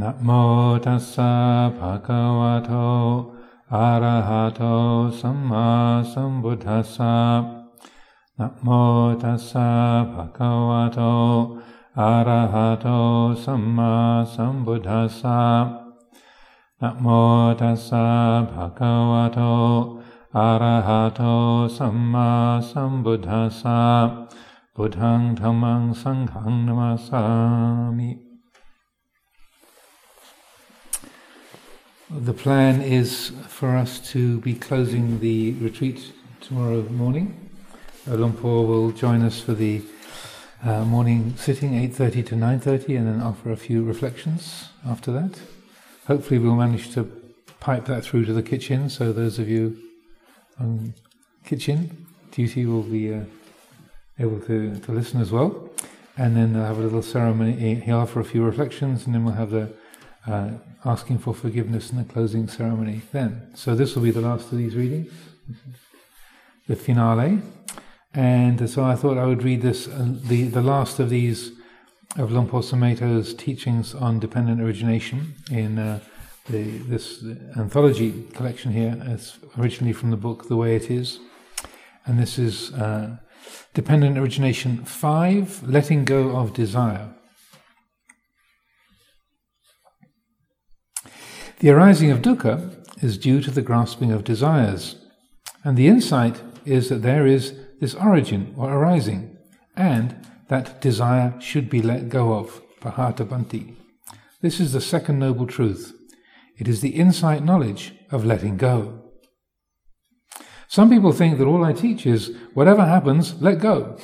นะโมตัสสะภะคะวะโตอะระหะโตสัมมาสัมพุทธัสสะนะโมตัสสะภะคะวะโตอะระหะโตสัมมาสัมพุทธัสสะนะโมตัสสะภะคะวะโตอะระหะโตสัมมาสัมพุทธัสสะพุทธังธัมมังสังฆังนามัสสามิ The plan is for us to be closing the retreat tomorrow morning. Luang Por will join us for the uh, morning sitting, 8.30 to 9.30, and then offer a few reflections after that. Hopefully we'll manage to pipe that through to the kitchen, so those of you on kitchen duty will be uh, able to, to listen as well. And then they'll have a little ceremony. He'll offer a few reflections, and then we'll have the uh, asking for forgiveness in the closing ceremony then. So this will be the last of these readings, the finale. And so I thought I would read this, uh, the, the last of these of Luang Por Sumedho's teachings on dependent origination in uh, the, this anthology collection here, It's originally from the book The Way It Is. And this is uh, Dependent Origination 5, Letting Go of Desire. The arising of dukkha is due to the grasping of desires, and the insight is that there is this origin or arising, and that desire should be let go of, pahata This is the second noble truth. It is the insight knowledge of letting go. Some people think that all I teach is whatever happens, let go.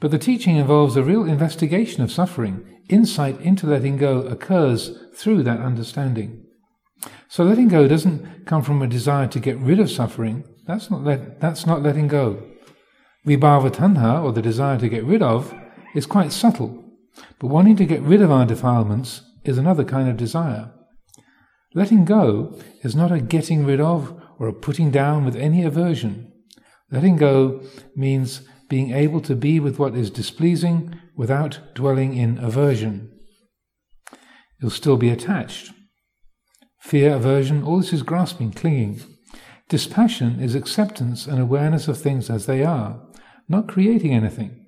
But the teaching involves a real investigation of suffering. Insight into letting go occurs through that understanding. So letting go doesn't come from a desire to get rid of suffering. That's not let, that's not letting go. Vibhava tanha, or the desire to get rid of, is quite subtle. But wanting to get rid of our defilements is another kind of desire. Letting go is not a getting rid of or a putting down with any aversion. Letting go means being able to be with what is displeasing without dwelling in aversion. You'll still be attached, Fear, aversion, all this is grasping, clinging. Dispassion is acceptance and awareness of things as they are, not creating anything.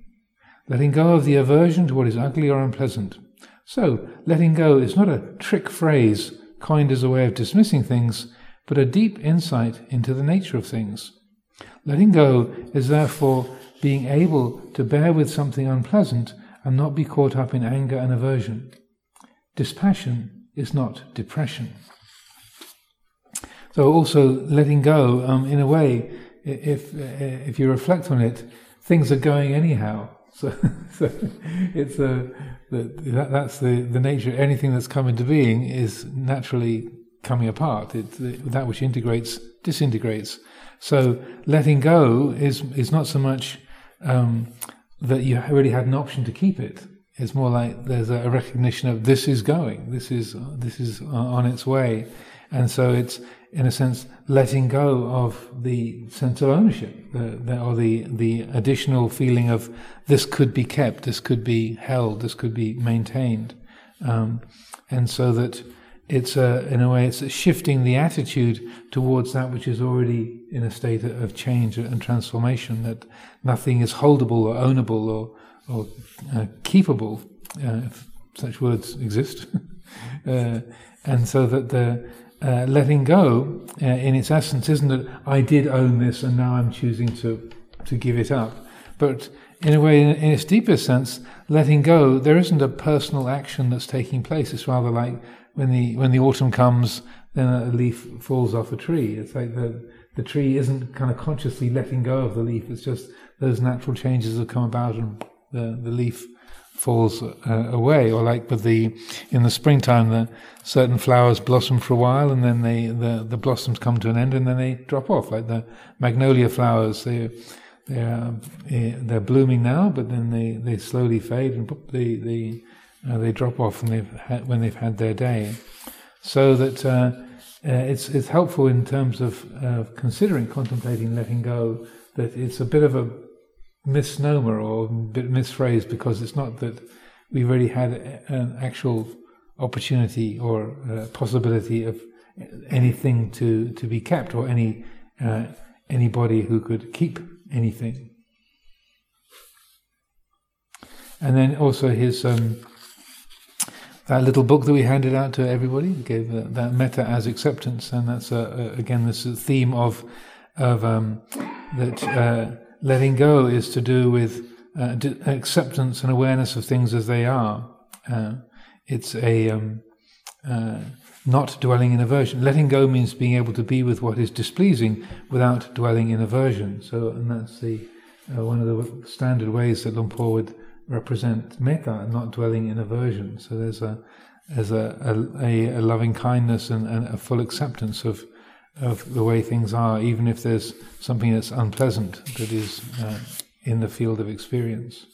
Letting go of the aversion to what is ugly or unpleasant. So, letting go is not a trick phrase coined as a way of dismissing things, but a deep insight into the nature of things. Letting go is therefore being able to bear with something unpleasant and not be caught up in anger and aversion. Dispassion is not depression. So also letting go, um, in a way, if if you reflect on it, things are going anyhow. So, so it's a that, that's the the nature. Anything that's come into being is naturally coming apart. It, that which integrates disintegrates. So letting go is is not so much um, that you already had an option to keep it. It's more like there's a recognition of this is going, this is this is on its way, and so it's in a sense, letting go of the sense of ownership, the, the, or the the additional feeling of this could be kept, this could be held, this could be maintained, um, and so that it's a, in a way it's shifting the attitude towards that which is already in a state of change and transformation. That nothing is holdable or ownable or or uh, keepable, uh, if such words exist, uh, and so that the uh, letting go, uh, in its essence, isn't that I did own this and now I'm choosing to to give it up. But in a way, in, in, its deepest sense, letting go, there isn't a personal action that's taking place. It's rather like when the when the autumn comes, then a leaf falls off a tree. It's like the the tree isn't kind of consciously letting go of the leaf. It's just those natural changes have come about, and the the leaf falls uh, away, or like with the in the springtime, the certain flowers blossom for a while, and then they the the blossoms come to an end, and then they drop off. Like the magnolia flowers, they they're eh, they're blooming now, but then they, they slowly fade and they they uh, they drop off when they've had, when they've had their day. So that uh, uh, it's it's helpful in terms of considering contemplating letting go. That it's a bit of a misnomer or misphrased because it's not that we really had an actual opportunity or uh, possibility of anything to, to be kept or any uh, anybody who could keep anything. And then also his um, that little book that we handed out to everybody gave that, that metta as acceptance, and that's a, a, again this theme of of um, that uh, letting go is to do with uh, acceptance and awareness of things as they are. Uh, it's a um, uh, not dwelling in aversion. Letting go means being able to be with what is displeasing without dwelling in aversion. So, and that's the uh, one of the standard ways that Luang Por would represent metta, not dwelling in aversion. So there's a there's a, a, a loving kindness and, and, a full acceptance of of the way things are, even if there's something that's unpleasant that is uh, in the field of experience.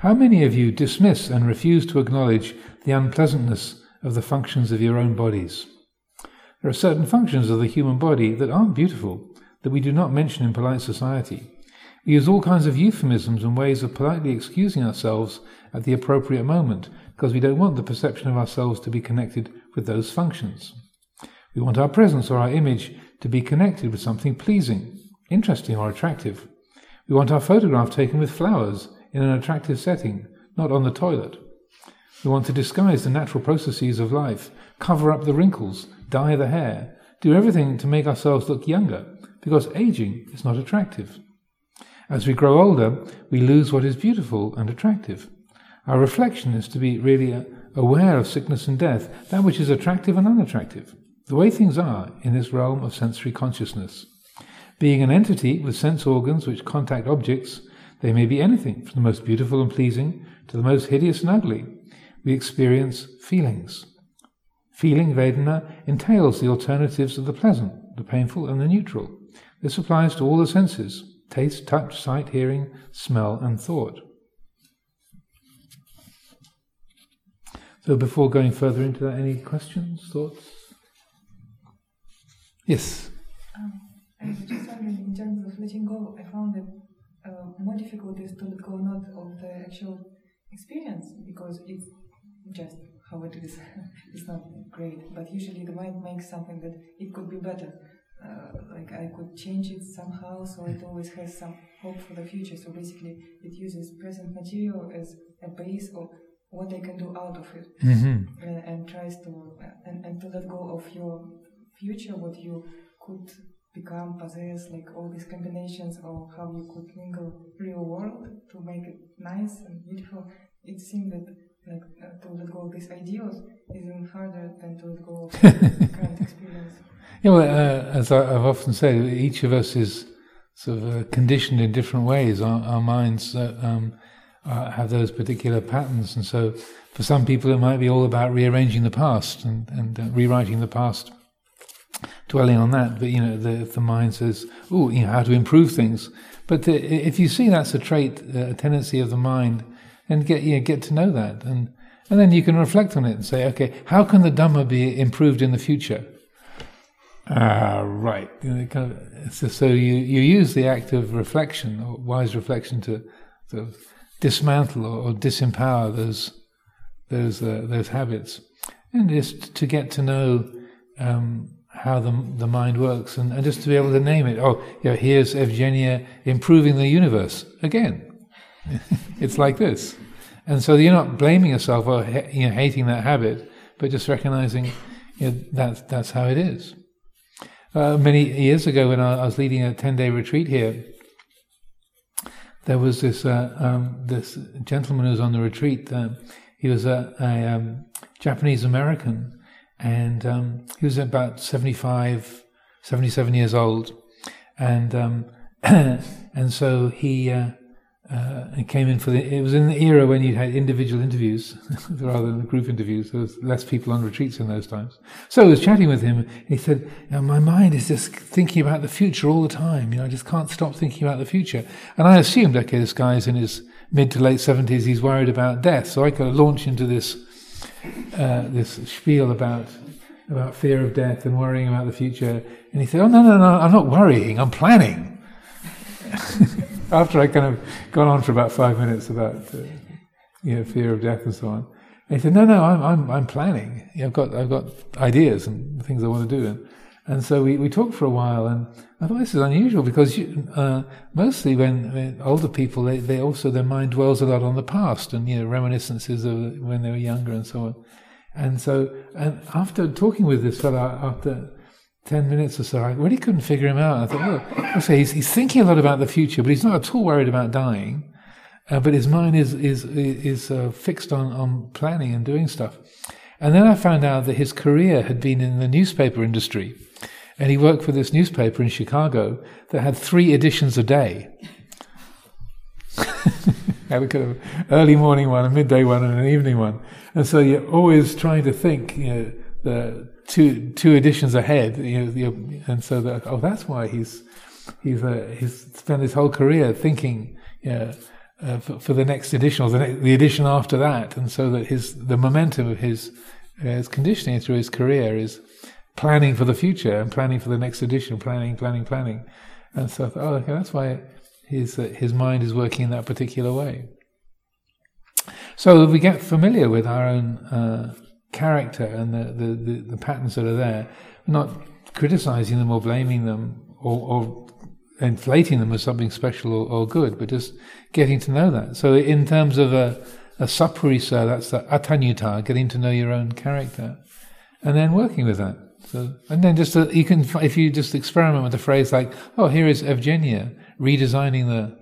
How many of you dismiss and refuse to acknowledge the unpleasantness of the functions of your own bodies? There are certain functions of the human body that aren't beautiful, that we do not mention in polite society. We use all kinds of euphemisms and ways of politely excusing ourselves at the appropriate moment because we don't want the perception of ourselves to be connected with those functions. We want our presence or our image to be connected with something pleasing, interesting, or attractive. We want our photograph taken with flowers in an attractive setting, not on the toilet. We want to disguise the natural processes of life, cover up the wrinkles, dye the hair, do everything to make ourselves look younger, because aging is not attractive. As we grow older, we lose what is beautiful and attractive. Our reflection is to be really aware of sickness and death, that which is attractive and unattractive, the way things are in this realm of sensory consciousness. Being an entity with sense organs which contact objects, they may be anything from the most beautiful and pleasing to the most hideous and ugly. We experience feelings. Feeling Vedana entails the alternatives of the pleasant, the painful, and the neutral. This applies to all the senses taste, touch, sight, hearing, smell, and thought. So, before going further into that, any questions, thoughts? Yes. Um, I was just wondering, in terms of letting go, I found that uh, more difficult is to let go not of the actual experience because it's just how it is. it's not great, but usually the mind makes something that it could be better uh, like I could change it somehow, so it always has some hope for the future. So basically, it uses present material as a base of what I can do out of it, mm-hmm. and, and, tries to and, and to let go of your future, what you could become, possess, like all these combinations, or how you could mingle real world to make it nice and beautiful. It seemed that like uh, to let go of these ideals is even harder than to let go of current experience. Yeah, well, uh, as I, have often said, each of us is sort of uh, conditioned in different ways. Our, our minds uh, um, have those particular patterns, and so for some people it might be all about rearranging the past and, and uh, rewriting the past, dwelling on that. But you know, the, the mind says, "Oh, you know, how to improve things." But if you see that's a trait, uh, a tendency of the mind, and get you know, get to know that, and and then you can reflect on it and say, "Okay, how can the Dhamma be improved in the future?" Ah, right. You know, kind of, so, so, you, you use the act of reflection, or wise reflection, to sort of dismantle or, or disempower those those uh, those habits, and just to get to know um, how the the mind works, and, and just to be able to name it. Oh, yeah, here's Evgenia improving the universe again. it's like this, and so you're not blaming yourself or you know, hating that habit, but just recognizing you know, that that's how it is. Uh, many years ago, when I, I was leading a ten-day retreat here, there was this uh, um, this gentleman who was on the retreat. Uh, he was a, a um, Japanese American, and um, he was about 75, 77 years old, and um, and so he uh, uh, came in for the. It was in the era when you had individual interviews rather than group interviews. There was less people on retreats in those times. So I was chatting with him. And he said, "My mind is just thinking about the future all the time. You know, I just can't stop thinking about the future." And I assumed, okay, this guy's in his mid to late seventies. He's worried about death. So I could launch into this uh, this spiel about about fear of death and worrying about the future. And he said, "Oh no, no, no! I'm not worrying. I'm planning." after I kind of gone on for about five minutes about uh, you know fear of death and so on, And he said, "No, no, I'm I'm, I'm planning. I've got I've got ideas and things I want to do." And, and so we, we talked for a while, and I thought this is unusual because you, uh, mostly when, when, older people, they, they also their mind dwells a lot on the past and you know reminiscences of when they were younger and so on. And so, and after talking with this fellow, after 10 minutes or so, I really couldn't figure him out. I thought, well, okay, he's, he's thinking a lot about the future, but he's not at all worried about dying. Uh, but his mind is, is, is uh, fixed on, on planning and doing stuff. And then I found out that his career had been in the newspaper industry. And he worked for this newspaper in Chicago that had three editions a day. had a kind of early morning one, a midday one, and an evening one. And so you're always trying to think, you know, the two two editions ahead. You know, and so oh, that's why he's he's uh, he's spent his whole career thinking, you know, uh, for, for, the next edition or the, the edition after that, and so that his the momentum of his uh, his conditioning through his career is planning for the future and planning for the next edition, planning, planning, planning. And so, oh, okay, that's why his uh, his mind is working in that particular way. So we get familiar with our own uh, character and the, the, the, the, patterns that are there, not criticizing them or blaming them or, or inflating them as something special or, or, good, but just getting to know that. So in terms of a, a sappurisa, that's the attanyuta, getting to know your own character, and then working with that. So, and then just uh, you can, if you just experiment with a phrase like, "Oh, here is Evgenia redesigning the,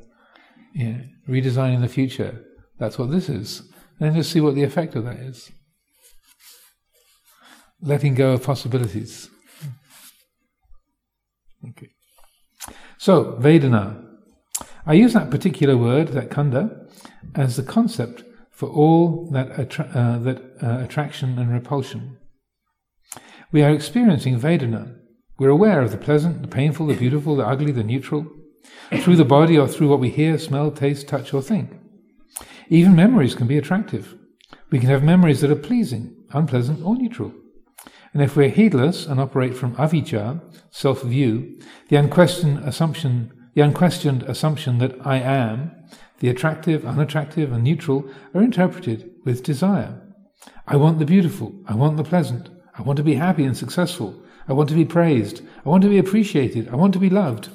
yeah, redesigning the future." That's what this is. And then just see what the effect of that is. Letting go of possibilities. Okay. So, Vedana. I use that particular word, that khandha, as the concept for all that, attra- uh, that uh, attraction and repulsion. We are experiencing Vedana. We're aware of the pleasant, the painful, the beautiful, the ugly, the neutral, through the body or through what we hear, smell, taste, touch, or think. Even memories can be attractive. We can have memories that are pleasing, unpleasant, or neutral. And if we're heedless and operate from avijja, self-view, the unquestioned assumption, the unquestioned assumption that I am, the attractive, unattractive, and neutral are interpreted with desire. I want the beautiful. I want the pleasant. I want to be happy and successful. I want to be praised. I want to be appreciated. I want to be loved.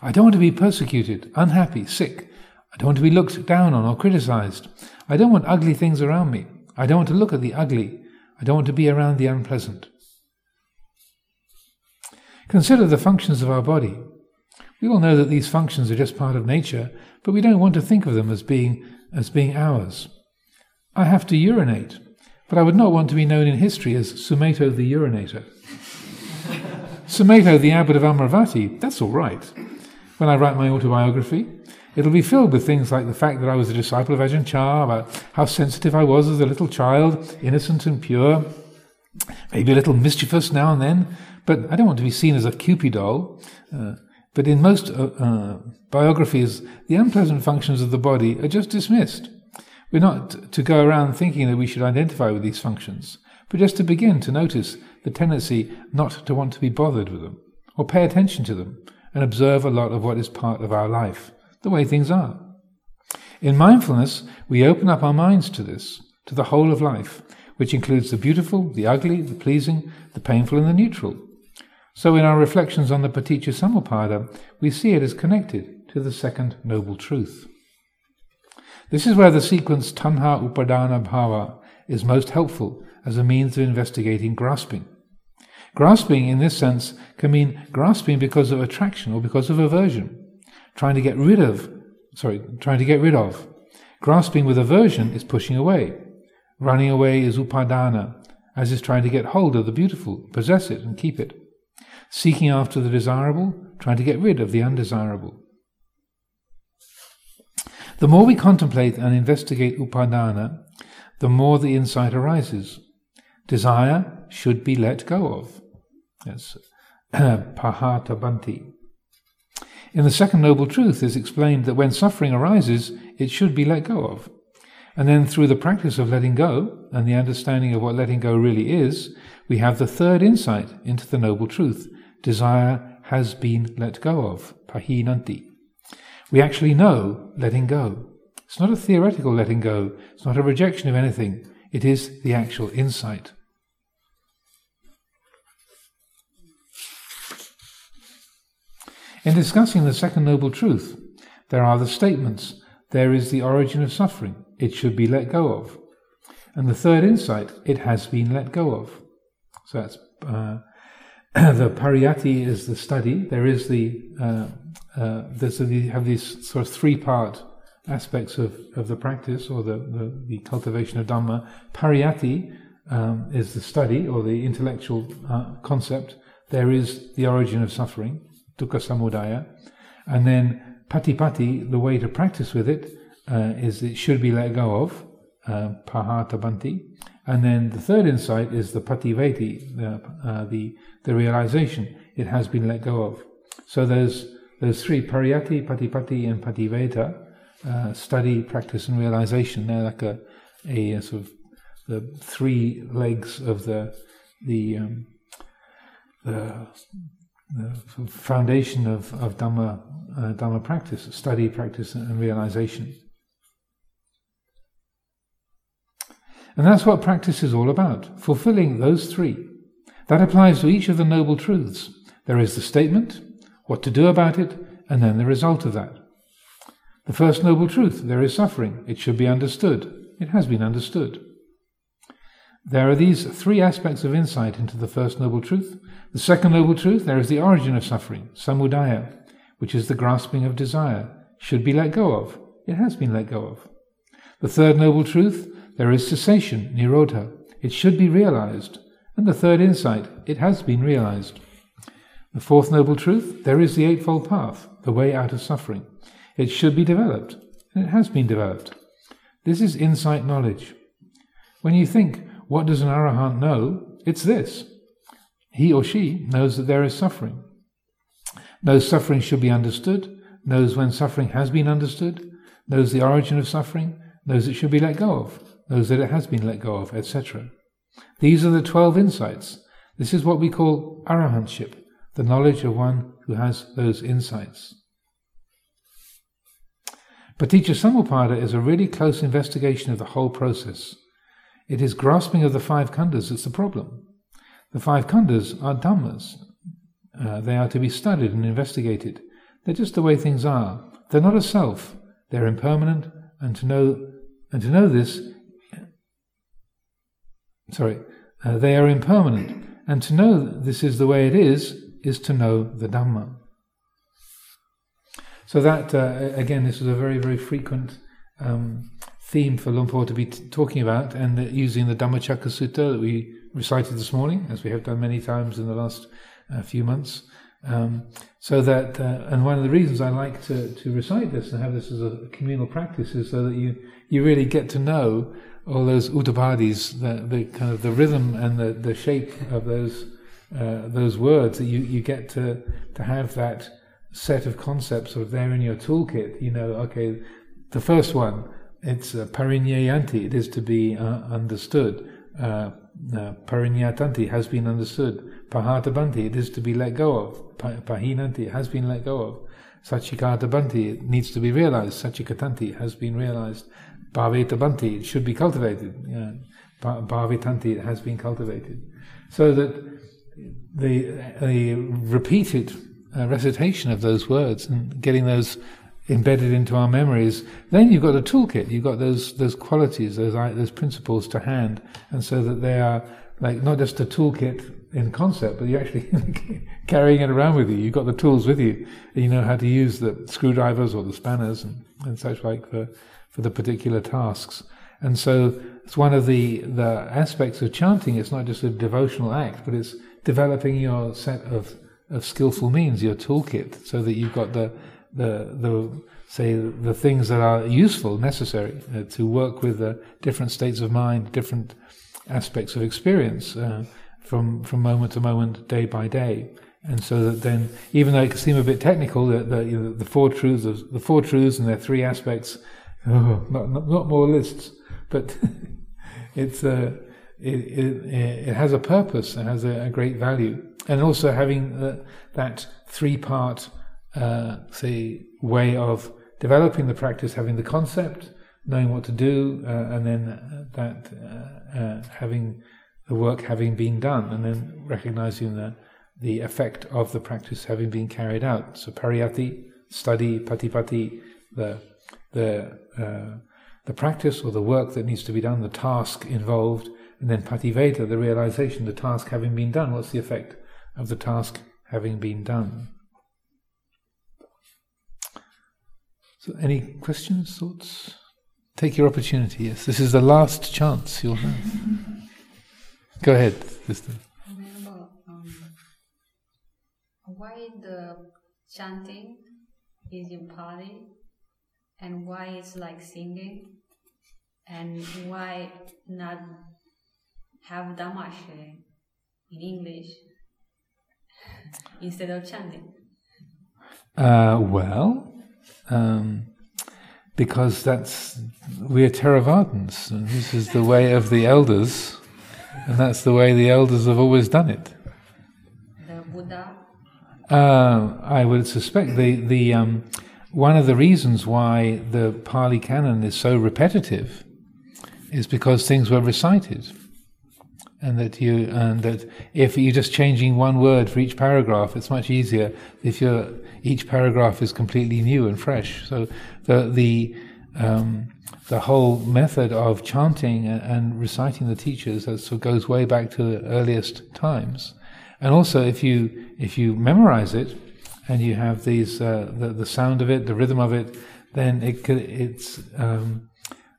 I don't want to be persecuted, unhappy, sick, I don't want to be looked down on or criticized. I don't want ugly things around me. I don't want to look at the ugly. I don't want to be around the unpleasant. Consider the functions of our body. We all know that these functions are just part of nature, but we don't want to think of them as being, as being ours. I have to urinate, but I would not want to be known in history as Sumedho the urinator. Sumedho the abbot of Amaravati, that's all right. When I write my autobiography, It'll be filled with things like the fact that I was a disciple of Ajahn Chah, about how sensitive I was as a little child, innocent and pure, maybe a little mischievous now and then, but I don't want to be seen as a Kewpie doll. Uh, but in most uh, uh, biographies, the unpleasant functions of the body are just dismissed. We're not to go around thinking that we should identify with these functions, but just to begin to notice the tendency not to want to be bothered with them, or pay attention to them, and observe a lot of what is part of our life the way things are. In mindfulness, we open up our minds to this, to the whole of life, which includes the beautiful, the ugly, the pleasing, the painful, and the neutral. So, in our reflections on the Paticca Samuppada, we see it as connected to the second noble truth. This is where the sequence Tanha Upadana Bhava is most helpful as a means of investigating grasping. Grasping, in this sense, can mean grasping because of attraction or because of aversion trying to get rid of, sorry, trying to get rid of. Grasping with aversion is pushing away. Running away is upadana, as is trying to get hold of the beautiful, possess it, and keep it. Seeking after the desirable, trying to get rid of the undesirable. The more we contemplate and investigate upadana, the more the insight arises. Desire should be let go of. That's pahatabanti. In the second noble truth is explained that when suffering arises, it should be let go of. And then through the practice of letting go and the understanding of what letting go really is, we have the third insight into the noble truth. Desire has been let go of. Pahinanti. We actually know letting go. It's not a theoretical letting go. It's not a rejection of anything. It is the actual insight. In discussing the second noble truth, there are the statements, there is the origin of suffering, it should be let go of. And the third insight, it has been let go of. So that's uh, the pariyatti is the study. There is the uh, uh, there's you have these sort of three part aspects of, of the practice or the, the, the cultivation of Dhamma. Pariyatti um, is the study or the intellectual uh, concept. There is the origin of suffering, dukkha samudaya. And then patipatti, the way to practice with it, uh, is it should be let go of, uh, pahatabanti. And then the third insight is the pativeti, the, uh, the, the realization. It has been let go of. So there's, there's three, pariyatti, patipatti, and pativedha uh, study, practice, and realization. They're like a, a, a, sort of the three legs of the the um, the, the, foundation of of Dhamma uh, Dhamma practice: study, practice, and realization. And that's what practice is all about: fulfilling those three. That applies to each of the noble truths. There is the statement, what to do about it, and then the result of that. The first noble truth there is suffering. It should be understood. It has been understood. There are these three aspects of insight into the first noble truth. The second noble truth, there is the origin of suffering, samudaya, which is the grasping of desire, should be let go of. It has been let go of. The third noble truth, there is cessation, nirodha. It should be realized. And the third insight, it has been realized. The fourth noble truth, there is the Eightfold Path, the way out of suffering. It should be developed, and it has been developed. This is insight knowledge. When you think, what does an arahant know? It's this. He or she knows that there is suffering, knows suffering should be understood, knows when suffering has been understood, knows the origin of suffering, knows it should be let go of, knows that it has been let go of, etc. These are the twelve insights. This is what we call arahantship, the knowledge of one who has those insights. Paticca Samuppada is a really close investigation of the whole process. It is grasping of the five khandhas that's the problem. The five khandhas are dhammas. Uh, they are to be studied and investigated. They're just the way things are. They're not a self. They're impermanent, and to know and to know this, sorry, uh, they are impermanent, and to know this is the way it is is to know the Dhamma. So that uh, again, this is a very very frequent um, theme for Luang Por to be t- talking about, and using the Dhammacakka Sutta that we recited this morning, as we have done many times in the last uh, few months. Um, so that, uh, and one of the reasons I like to, to recite this and have this as a communal practice is so that you, you really get to know all those uttapadis, the, the kind of the rhythm and the, the shape of those uh, those words that you, you get to to have that set of concepts sort of there in your toolkit. You know, okay, the first one, it's uh, parinyayanti, it is to be uh, understood. Uh, uh, parinyatanti has been understood. Pahatabanti, it is to be let go of. Pahinanti, has been let go of. Sachikatabanti, it needs to be realized. Sachikatanti has been realized. Bhavetabanti, it should be cultivated. Yeah. Bhavitanti, it has been cultivated. So that the, the repeated uh, recitation of those words and getting those embedded into our memories, then you've got a toolkit. You've got those those qualities, those those principles to hand, and so that they are like not just a toolkit in concept, but you're actually carrying it around with you. You've got the tools with you, and you know how to use the screwdrivers or the spanners and, and such like for for the particular tasks. And so it's one of the the aspects of chanting. It's not just a devotional act, but it's developing your set of of skillful means, your toolkit, so that you've got the the the say the things that are useful, necessary uh, to work with uh, different states of mind, different aspects of experience uh, from from moment to moment, day by day. And so that then, even though it can seem a bit technical, the the, you know, the four truths, of, the four truths and their three aspects, oh, not, not, not more lists, but it's uh, it, it, it has a purpose, it has a, a great value and also having uh, that three part, uh, say, way of developing the practice, having the concept, knowing what to do, uh, and then that uh, uh, having the work having been done, and then recognizing the the effect of the practice having been carried out. So pariyatti, study, patipatti, the the uh, the practice or the work that needs to be done, the task involved, and then pativeda, the realization, the task having been done. What's the effect of the task having been done? So, any questions, thoughts? Take your opportunity. Yes, this is the last chance you'll have. Go ahead, sister. Um, why the chanting is in Pali, and why it's like singing, and why not have Dhamma sharing in English instead of chanting? Uh, well, um, because that's we're Theravadins, and this is the way of the elders, and that's the way the elders have always done it. The Buddha. Uh, I would suspect the the um, one of the reasons why the Pali Canon is so repetitive is because things were recited and that you and that if you're just changing one word for each paragraph, it's much easier if you're each paragraph is completely new and fresh. So the the um, the whole method of chanting and, reciting the teachers sort of goes way back to the earliest times. And also, if you if you memorize it and you have these uh, the the sound of it, the rhythm of it, then it could, it's um,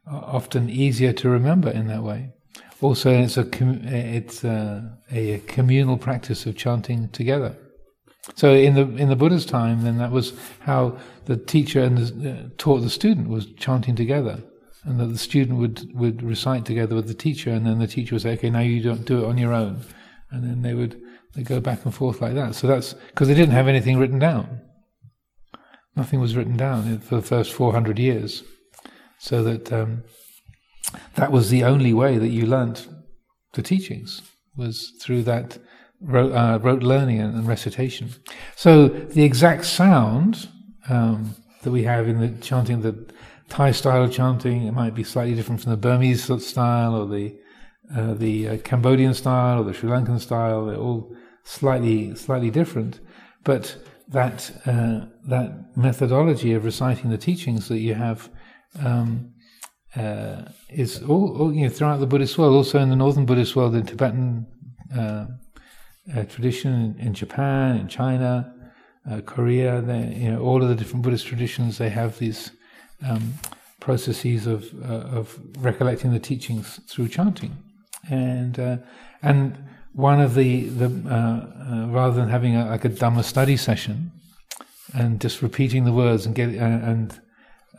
often easier to remember in that way. Also, it's a it's a, a, communal practice of chanting together. So in the in the Buddha's time, then that was how the teacher and the, uh, taught the student was chanting together, and that the student would would recite together with the teacher, and then the teacher would say, "Okay, now you don't do it on your own," and then they would they go back and forth like that. So that's because they didn't have anything written down. Nothing was written down for the first four hundred years, so that. Um, that was the only way that you learnt the teachings was through that rote, uh, rote learning and, and, recitation. So the exact sound um, that we have in the chanting, the Thai style of chanting, it might be slightly different from the Burmese style or the uh, the uh, Cambodian style or the Sri Lankan style. They're all slightly slightly different, but that uh, that methodology of reciting the teachings that you have. Um, uh, is all, all, you know throughout the Buddhist world, also in the northern Buddhist world, in Tibetan uh, uh, tradition, in, in, Japan, in China, uh, Korea, they, you know all of the different Buddhist traditions, they have these um, processes of uh, of recollecting the teachings through chanting, and uh, and one of the the rather than having a, like a Dhamma study session and just repeating the words and get and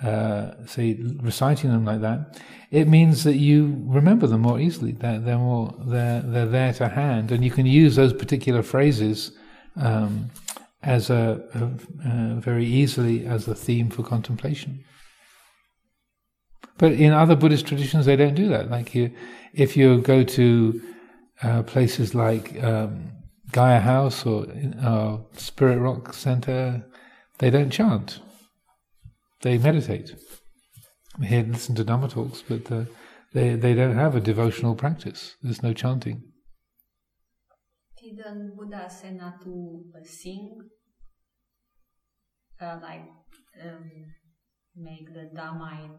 uh, say reciting them like that, it means that you remember them more easily. They're, they're more they're they're there to hand, and you can use those particular phrases um, as a, a very easily as a theme for contemplation. But in other Buddhist traditions, they don't do that. Like you, if you go to uh, places like um, Gaia House or uh, Spirit Rock Center, they don't chant they meditate. Here, listen to Dhamma talks, but uh, they they don't have a devotional practice. There's no chanting. Didn't Buddha say not to uh, sing? Uh, like um, make the Dhamma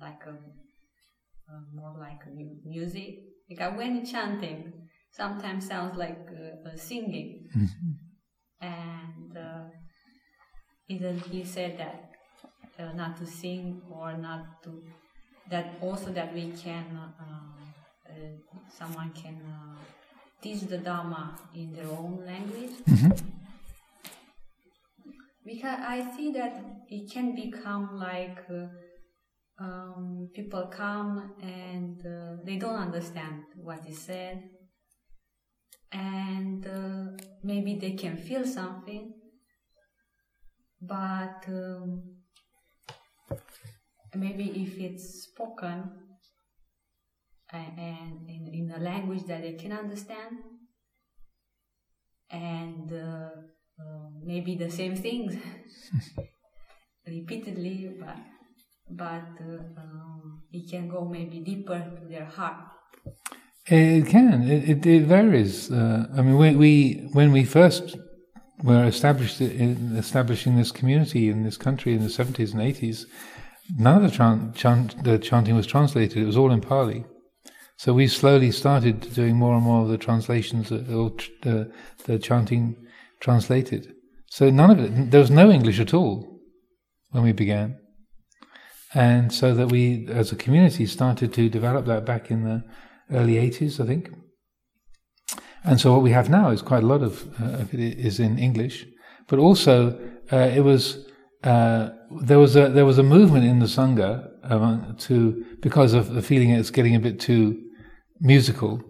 like a, uh, more like a music. Because when chanting, sometimes sounds like uh, singing, mm-hmm. and uh, even he said that uh, not to sing or not to that also that we can uh, uh, someone can uh, teach the dharma in their own language. Mm-hmm. because i see that it can become like uh, um, people come and uh, they don't understand what is said. And maybe they can feel something but um, maybe if it's spoken and, and in, in, a language that they can understand and uh, uh, maybe the same things repeatedly but but uh, um, it can go maybe deeper to their heart. It can. It, it, it varies. Uh, I mean, we, we when we first were established in establishing this community in this country in the seventies and eighties, none of the, the chanting was translated. It was all in Pali. So we slowly started doing more and more of the translations, or the, the chanting translated. So none of it. There was no English at all when we began, and so that we, as a community, started to develop that back in the early 80s, I think. And so what we have now is quite a lot of, uh, of it is in English, but also uh, it was uh, there was a there was a movement in the sangha um, to because of the feeling it's getting a bit too musical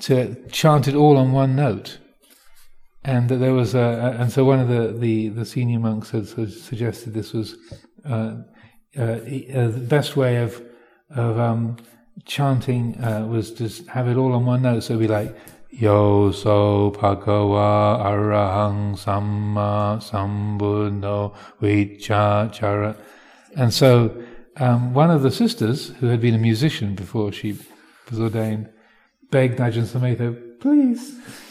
to chant it all on one note, and that there was a and so one of the the, the senior monks had suggested this was uh, uh, uh, the best way of of um, chanting was to have it all on one note. So it'd be like, Yo so bhagava arahang samma sambuddho vichachara. And so um, one of the sisters, who had been a musician before she was ordained, begged Ajahn Sumedho, please.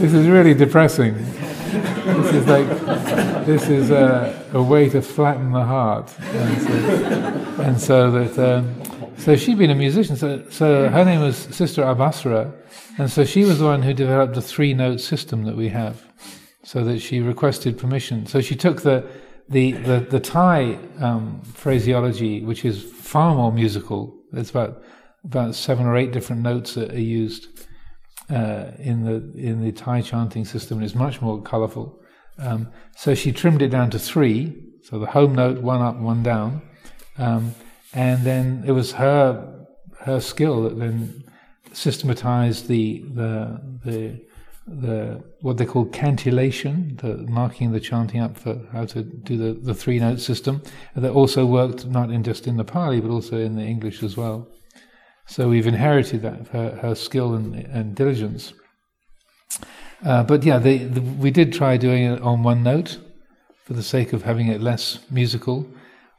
this is really depressing. This is like, this is a, a way to flatten the heart. And so, and so that, um, so she'd been a musician, so, so her name was Sister Abhassara, and so she was the one who developed the three note system that we have, so that she requested permission. So she took the, the, the, the Thai um, phraseology, which is far more musical, there's about, about seven or eight different notes that are used uh, in, the, in the Thai chanting system, and it's much more colourful. Um, so she trimmed it down to three, so the home note, one up, one down. Um, and then it was her her skill that then systematized the the the the what they call cantillation, the marking the chanting up for how to do the, the three note system. And that also worked not in just in the Pali but also in the English as well. So we've inherited that her, her skill and, and diligence. Uh, but yeah, the, we did try doing it on one note for the sake of having it less musical,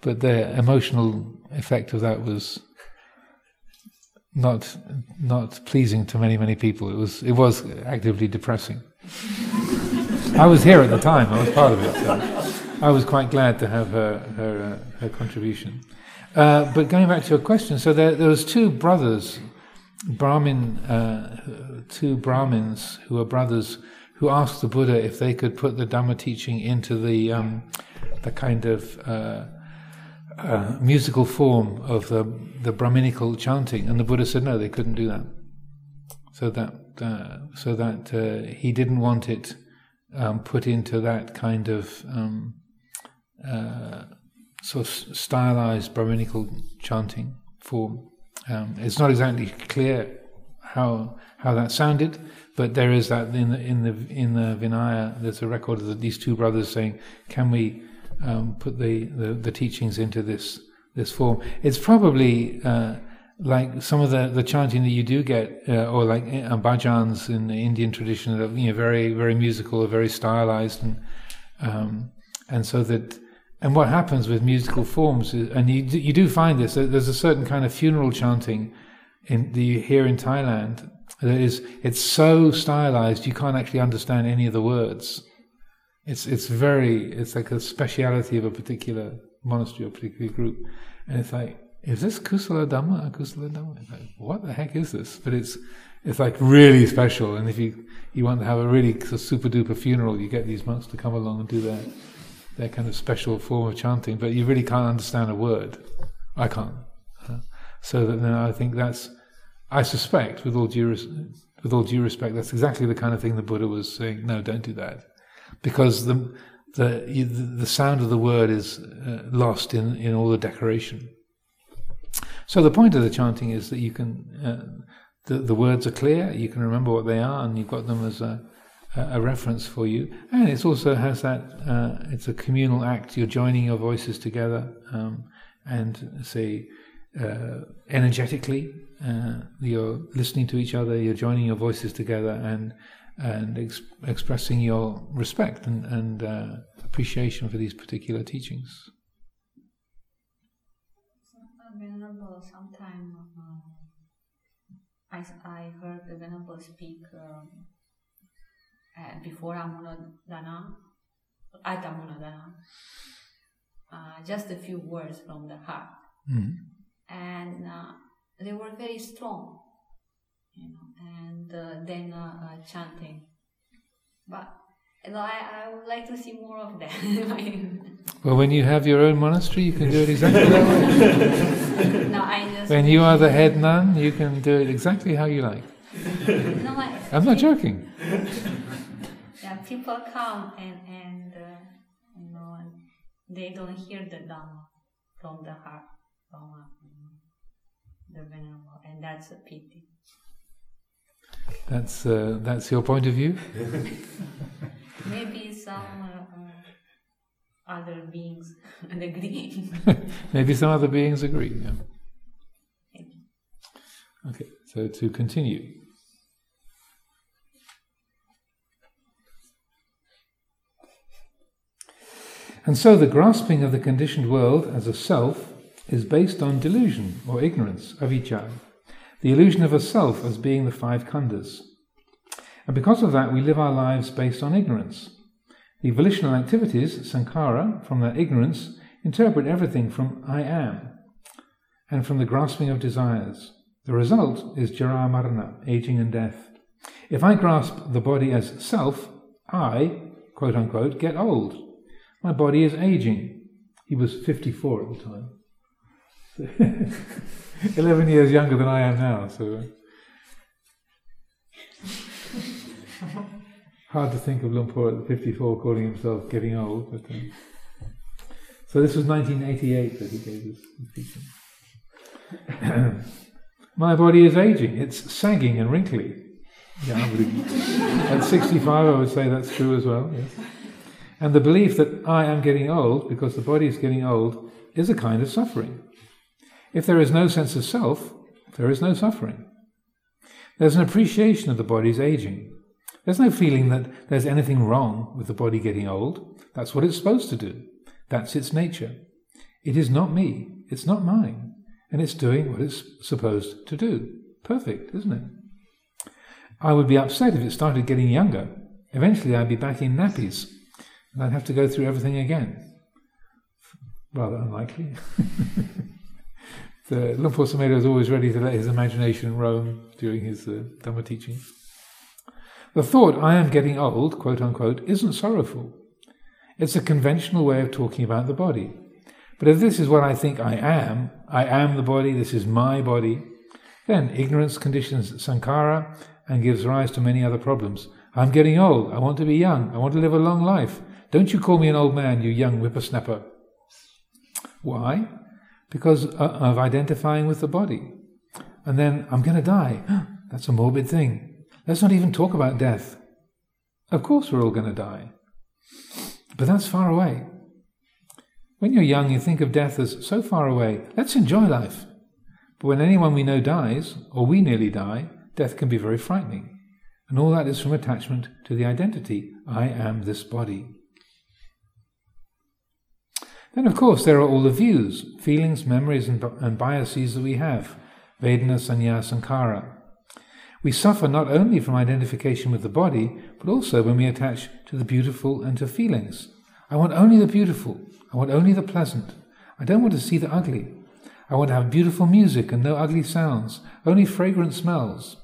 but the emotional effect of that was not not pleasing to many many people. It was it was actively depressing. I was here at the time. I was part of it. So I was quite glad to have her her, uh, her contribution. Uh, but going back to your question, so there there was two brothers, Brahmin, uh, two Brahmins who were brothers who asked the Buddha if they could put the Dhamma teaching into the um, the kind of uh, musical form of the, the Brahminical chanting, and the Buddha said no, they couldn't do that. So that uh, so that uh, he didn't want it um, put into that kind of um, uh, sort of stylized Brahminical chanting form. Um, it's not exactly clear how how that sounded, but there is that in the in the in the Vinaya. There's a record of these two brothers saying, "Can we?" Um, put the, the, the, teachings into this this form. It's probably uh, like some of the, the chanting that you do get, uh, or like uh, bhajans in the Indian tradition, that you know very very musical, very stylized, and um, and so that. And what happens with musical forms, is, and you you do find this. There's a certain kind of funeral chanting in the hear in Thailand that is it's so stylized you can't actually understand any of the words. It's it's very it's like a speciality of a particular monastery or particular group, and it's like is this kusala dhamma or kusala dhamma? Like, what the heck is this? But it's it's like really special, and if you you want to have a really super duper funeral, you get these monks to come along and do their their kind of special form of chanting, but you really can't understand a word. I can't. So that then I think that's I suspect with all due with all due respect, that's exactly the kind of thing the Buddha was saying. No, don't do that because the the the sound of the word is uh, lost in in all the decoration. So the point of the chanting is that you can uh, the the words are clear, you can remember what they are, and you've got them as a a reference for you, and it also has that uh, it's a communal act. You're joining your voices together, um, and say uh, energetically, uh, you're listening to each other. You're joining your voices together, and and ex- expressing your respect and, and uh, appreciation for these particular teachings. Venerable, sometime uh, I, I heard the Venerable speak um, uh, before anumodana, at anumodana, uh, just a few words from the heart. Mhm. And uh, they were very strong, you know, and uh, then uh, uh, chanting. But you know, I, I would like to see more of that. Well, when you have your own monastery, you can do it exactly that way. no, I just. When you are the head nun, you can do it exactly how you like. no, I, I'm not joking. Yeah, people come and and uh, you know and they don't hear the Dhamma from the heart, from uh, the venerable, and that's a pity. That's uh, that's your point of view. Maybe some uh, uh, other beings agree. Maybe some other beings agree. Yeah. Okay, so to continue. And so the grasping of the conditioned world as a self is based on delusion or ignorance, avijja, the illusion of a self as being the five khandhas. And because of that, we live our lives based on ignorance. The volitional activities, sankhara, from that ignorance, interpret everything from I am and from the grasping of desires. The result is jara marana, aging and death. If I grasp the body as self, I, quote unquote, get old. My body is aging. He was 54 at the time. 11 years younger than I am now, so. Hard to think of Luang Por at 54 calling himself getting old. But, um, so this was 1988 that he gave this teaching. My body is aging. It's sagging and wrinkly. Yeah, at 65, I would say that's true as well. Yes. And the belief that I am getting old because the body is getting old is a kind of suffering. If there is no sense of self, there is no suffering. There's an appreciation of the body's aging. There's no feeling that there's anything wrong with the body getting old. That's what it's supposed to do. That's its nature. It is not me. It's not mine. And it's doing what it's supposed to do. Perfect, isn't it? I would be upset if it started getting younger. Eventually, I'd be back in nappies, and I'd have to go through everything again. Rather unlikely. the Sumedho is always ready to let his imagination roam during his uh, Dhamma teaching. The thought, I am getting old, quote unquote, isn't sorrowful. It's a conventional way of talking about the body. But if this is what I think I am, I am the body, this is my body, then ignorance conditions sankhara and gives rise to many other problems. I'm getting old. I want to be young. I want to live a long life. Don't you call me an old man, you young whippersnapper. Why? Because uh, of identifying with the body. And then I'm going to die. That's a morbid thing. Let's not even talk about death. Of course, we're all going to die. But that's far away. When you're young, you think of death as so far away. Let's enjoy life. But when anyone we know dies, or we nearly die, death can be very frightening. And all that is from attachment to the identity I am this body. Then, of course, there are all the views, feelings, memories, and, and biases that we have Vedana, Sanya, Sankhara. We suffer not only from identification with the body, but also when we attach to the beautiful and to feelings. I want only the beautiful. I want only the pleasant. I don't want to see the ugly. I want to have beautiful music and no ugly sounds, only fragrant smells.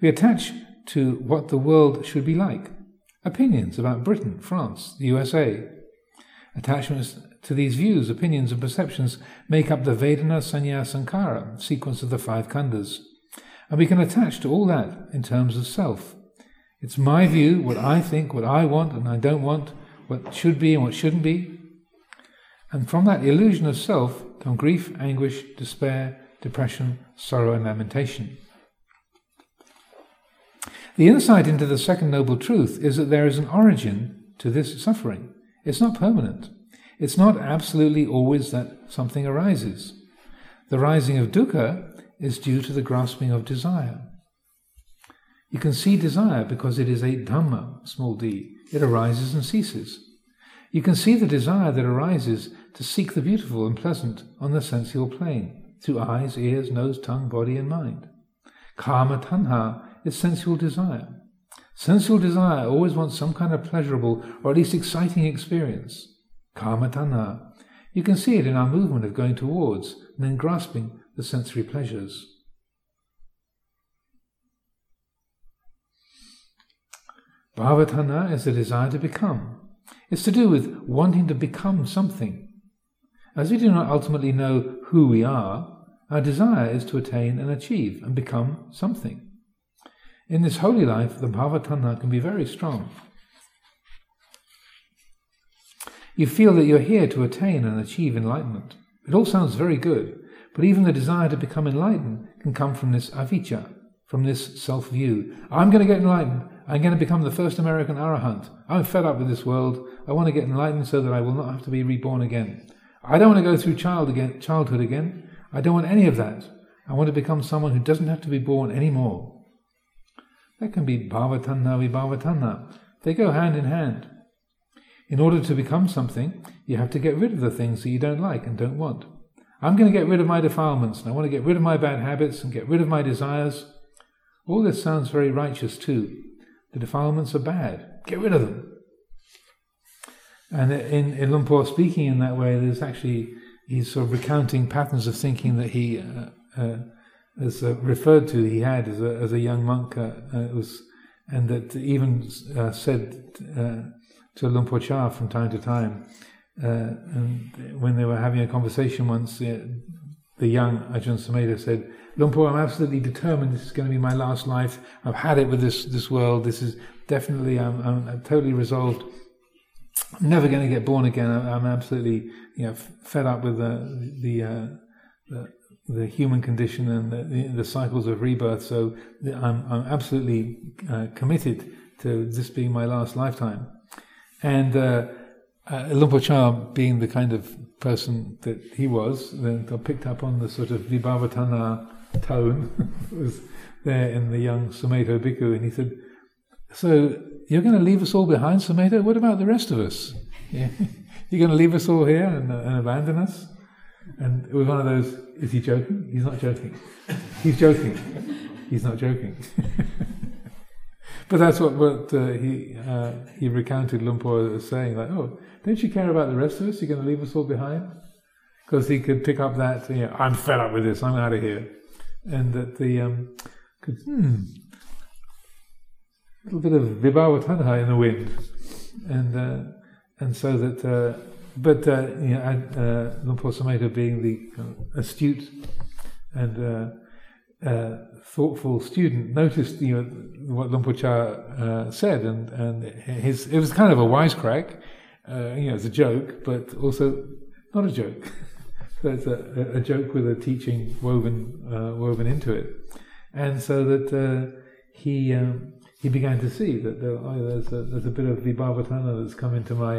We attach to what the world should be like. Opinions about Britain, France, the USA. Attachments to these views, opinions, and perceptions make up the Vedana Sanya Sankhara sequence of the five khandhas. And we can attach to all that in terms of self. It's my view, what I think, what I want and I don't want, what should be and what shouldn't be. And from that illusion of self come grief, anguish, despair, depression, sorrow, and lamentation. The insight into the second noble truth is that there is an origin to this suffering. It's not permanent. It's not absolutely always that something arises. The rising of dukkha is due to the grasping of desire. You can see desire because it is a dhamma, small d. It arises and ceases. You can see the desire that arises to seek the beautiful and pleasant on the sensual plane. through eyes, ears, nose, tongue, body, and mind. Kama tanha is sensual desire. Sensual desire always wants some kind of pleasurable or at least exciting experience. Kama tanha. You can see it in our movement of going towards and then grasping the sensory pleasures. Bhavatanha is the desire to become. It's to do with wanting to become something. As we do not ultimately know who we are, our desire is to attain and achieve and become something. In this holy life, the bhavatanha can be very strong. You feel that you're here to attain and achieve enlightenment. It all sounds very good, but even the desire to become enlightened can come from this avijja, from this self view. I'm going to get enlightened. I'm going to become the first American arahant. I'm fed up with this world. I want to get enlightened so that I will not have to be reborn again. I don't want to go through child again, childhood again. I don't want any of that. I want to become someone who doesn't have to be born anymore. That can be bhavatanha vibhavatanha. They go hand in hand. In order to become something, you have to get rid of the things that you don't like and don't want. I'm going to get rid of my defilements, and I want to get rid of my bad habits and get rid of my desires. All this sounds very righteous too. The defilements are bad. Get rid of them. And in, in Luang Por speaking in that way, there's actually, he's sort of recounting patterns of thinking that he uh, uh, has uh, referred to, he had as a, as a young monk, uh, uh, was, and that even uh, said to Luang Por Chah from time to time, and when they were having a conversation once, the young Ajahn Sumedho said, Luang I'm absolutely determined this is going to be my last life. I've had it with this, this world. This is definitely, I'm, I'm totally resolved. I'm never going to get born again. I'm, absolutely, you know, fed up with the, the, uh, the, the, human condition and the, the, cycles of rebirth. So I'm, I'm absolutely uh, committed to this being my last lifetime. And uh, uh, Luang Por being the kind of person that he was, then picked up on the sort of Vibhavatanha tone that was there in the young Sumedho Bhikkhu, and he said, So you're going to leave us all behind, Sumedho? What about the rest of us? Yeah. You're going to leave us all here and, and abandon us? And it was one of those, is he joking? He's not joking. He's joking. He's not joking. But that's what, what uh, he uh, he recounted Luang Por as saying, like, oh, don't you care about the rest of us? You're going to leave us all behind? Because he could pick up that, you know, I'm fed up with this, I'm out of here. And that the, um, could, hmm, little bit of vibhavatanha in the wind. And, uh, and so that, uh, but, uh, you know, uh, Luang Por being the astute and uh, thoughtful student noticed you know what Por uh, said and and his it was kind of a wisecrack uh, you know, it's a joke, but also not a joke. so it's a, a, joke with a teaching woven uh, woven into it, and so that he um, he began to see that there, oh, there's a, there's a bit of vibhavatanha that's come into my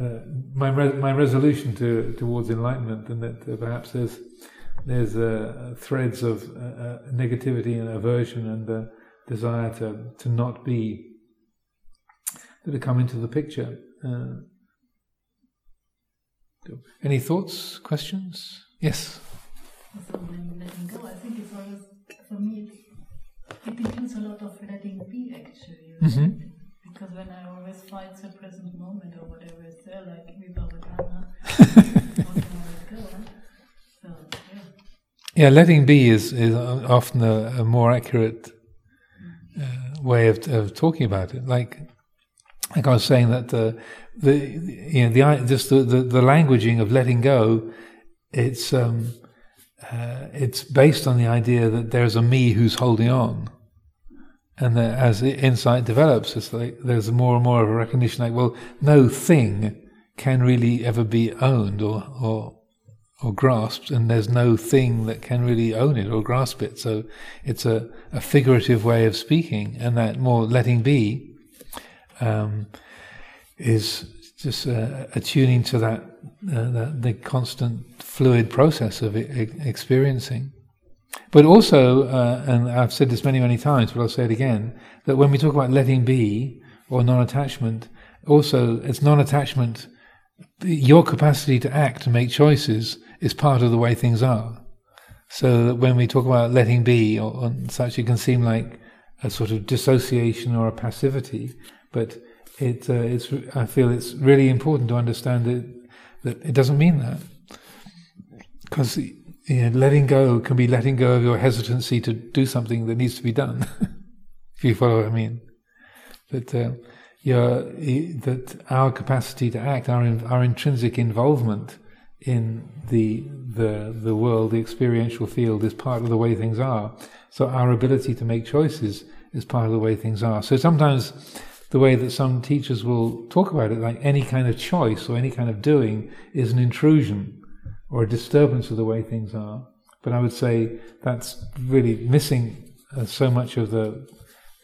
uh, my re- my resolution to towards enlightenment, and that uh, perhaps there's there's uh, threads of negativity and aversion and desire to to not be that have come into the picture. Uh, any thoughts, questions? Yes. So when letting go, I think it's always for me. It includes a lot of letting be actually. Mm-hmm. Because when I always fight the present moment or whatever is there, like Vibhavatanha, let go. So yeah. Yeah, letting be is is often a, a more accurate uh, way of of talking about it. Like like I was saying that the the you know the just the, the, the languaging of letting go, it's um, uh, it's based on the idea that there's a me who's holding on, and that as insight develops, it's like there's more and more of a recognition like well, no thing can really ever be owned or or or grasped, and there's no thing that can really own it or grasp it. So it's a, a figurative way of speaking, and that more letting be um, is just uh, attuning to that, uh, the, the, constant fluid process of experiencing. But also, uh, and I've said this many, many times, but I'll say it again, that when we talk about letting be or non-attachment, also it's non-attachment. Your capacity to act, to make choices, is part of the way things are. So that when we talk about letting be or, or such, it can seem like a sort of dissociation or a passivity, but it, uh, it's, I feel it's really important to understand that, that it doesn't mean that. Because you know, letting go can be letting go of your hesitancy to do something that needs to be done, if you follow what I mean. That, uh, your, that our capacity to act, our, our intrinsic involvement in the, the, the world, the experiential field, is part of the way things are. So our ability to make choices is part of the way things are. So sometimes the way that some teachers will talk about it, like any kind of choice or any kind of doing, is an intrusion or a disturbance of the way things are. But I would say that's really missing uh, so much of the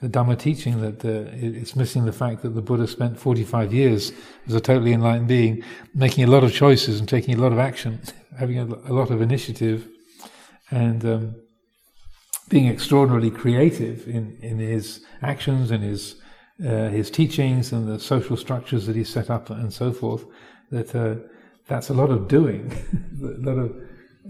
the Dhamma teaching that uh, it's missing the fact that the Buddha spent 45 years as a totally enlightened being, making a lot of choices and taking a lot of action, having a, a lot of initiative, and um, being extraordinarily creative in, in his actions and his uh, his teachings and the social structures that he set up and so forth. That uh, that's a lot of doing, a lot of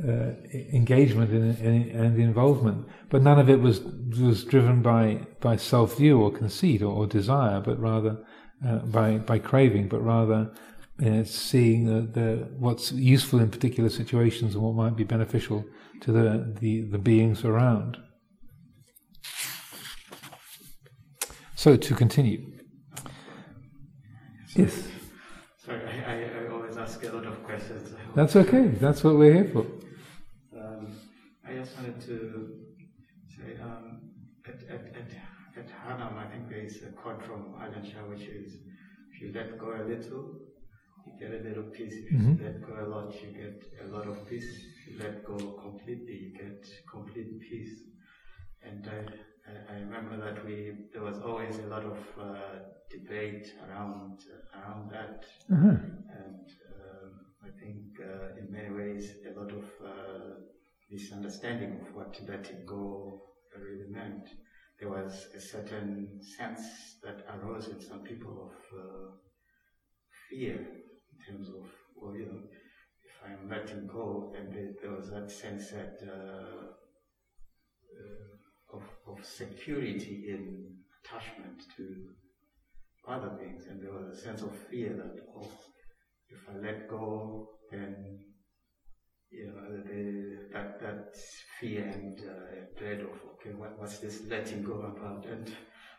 uh, engagement in, and involvement, but none of it was was driven by by self view or conceit or, or, desire, but rather uh, by by craving, but rather uh, seeing the, the, what's useful in particular situations and what might be beneficial to the the, the beings around. So to continue. Yes. Sorry, I, I always ask a lot of questions. That's okay. That's what we're here for just wanted to say um, at, at, at, at Harnham, I think there is a quote from Ajahn Chah, which is if you let go a little, you get a little peace. If you mm-hmm. let go a lot, you get a lot of peace. If you let go completely, you get complete peace. And I, I remember that we there was always a lot of uh, debate around uh, around that, mm-hmm. and um, I think uh, in many ways a lot of uh, misunderstanding of what letting go really meant. There was a certain sense that arose in some people of uh, fear in terms of, well, you know, if I'm letting go, and there, there was that sense that uh, uh, of, of security in attachment to other things, and there was a sense of fear that, oh, if I let go, then you know, the, that, that fear and uh, dread of, okay, what, what's this letting go about? And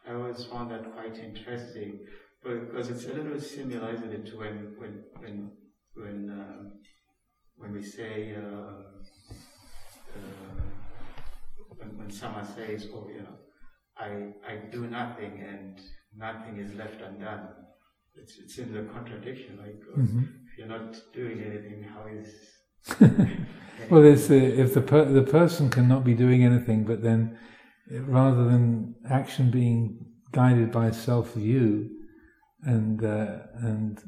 I always found that quite interesting because it's a little similar, isn't it, to when, when, when, when, um, when we say, uh, uh, when, when someone says, oh, you know, I, I do nothing and nothing is left undone. It's, it's in the contradiction, like, mm-hmm. if you're not doing anything, how is well, there's if the per, the person cannot be doing anything, but then rather than action being guided by self view and uh, and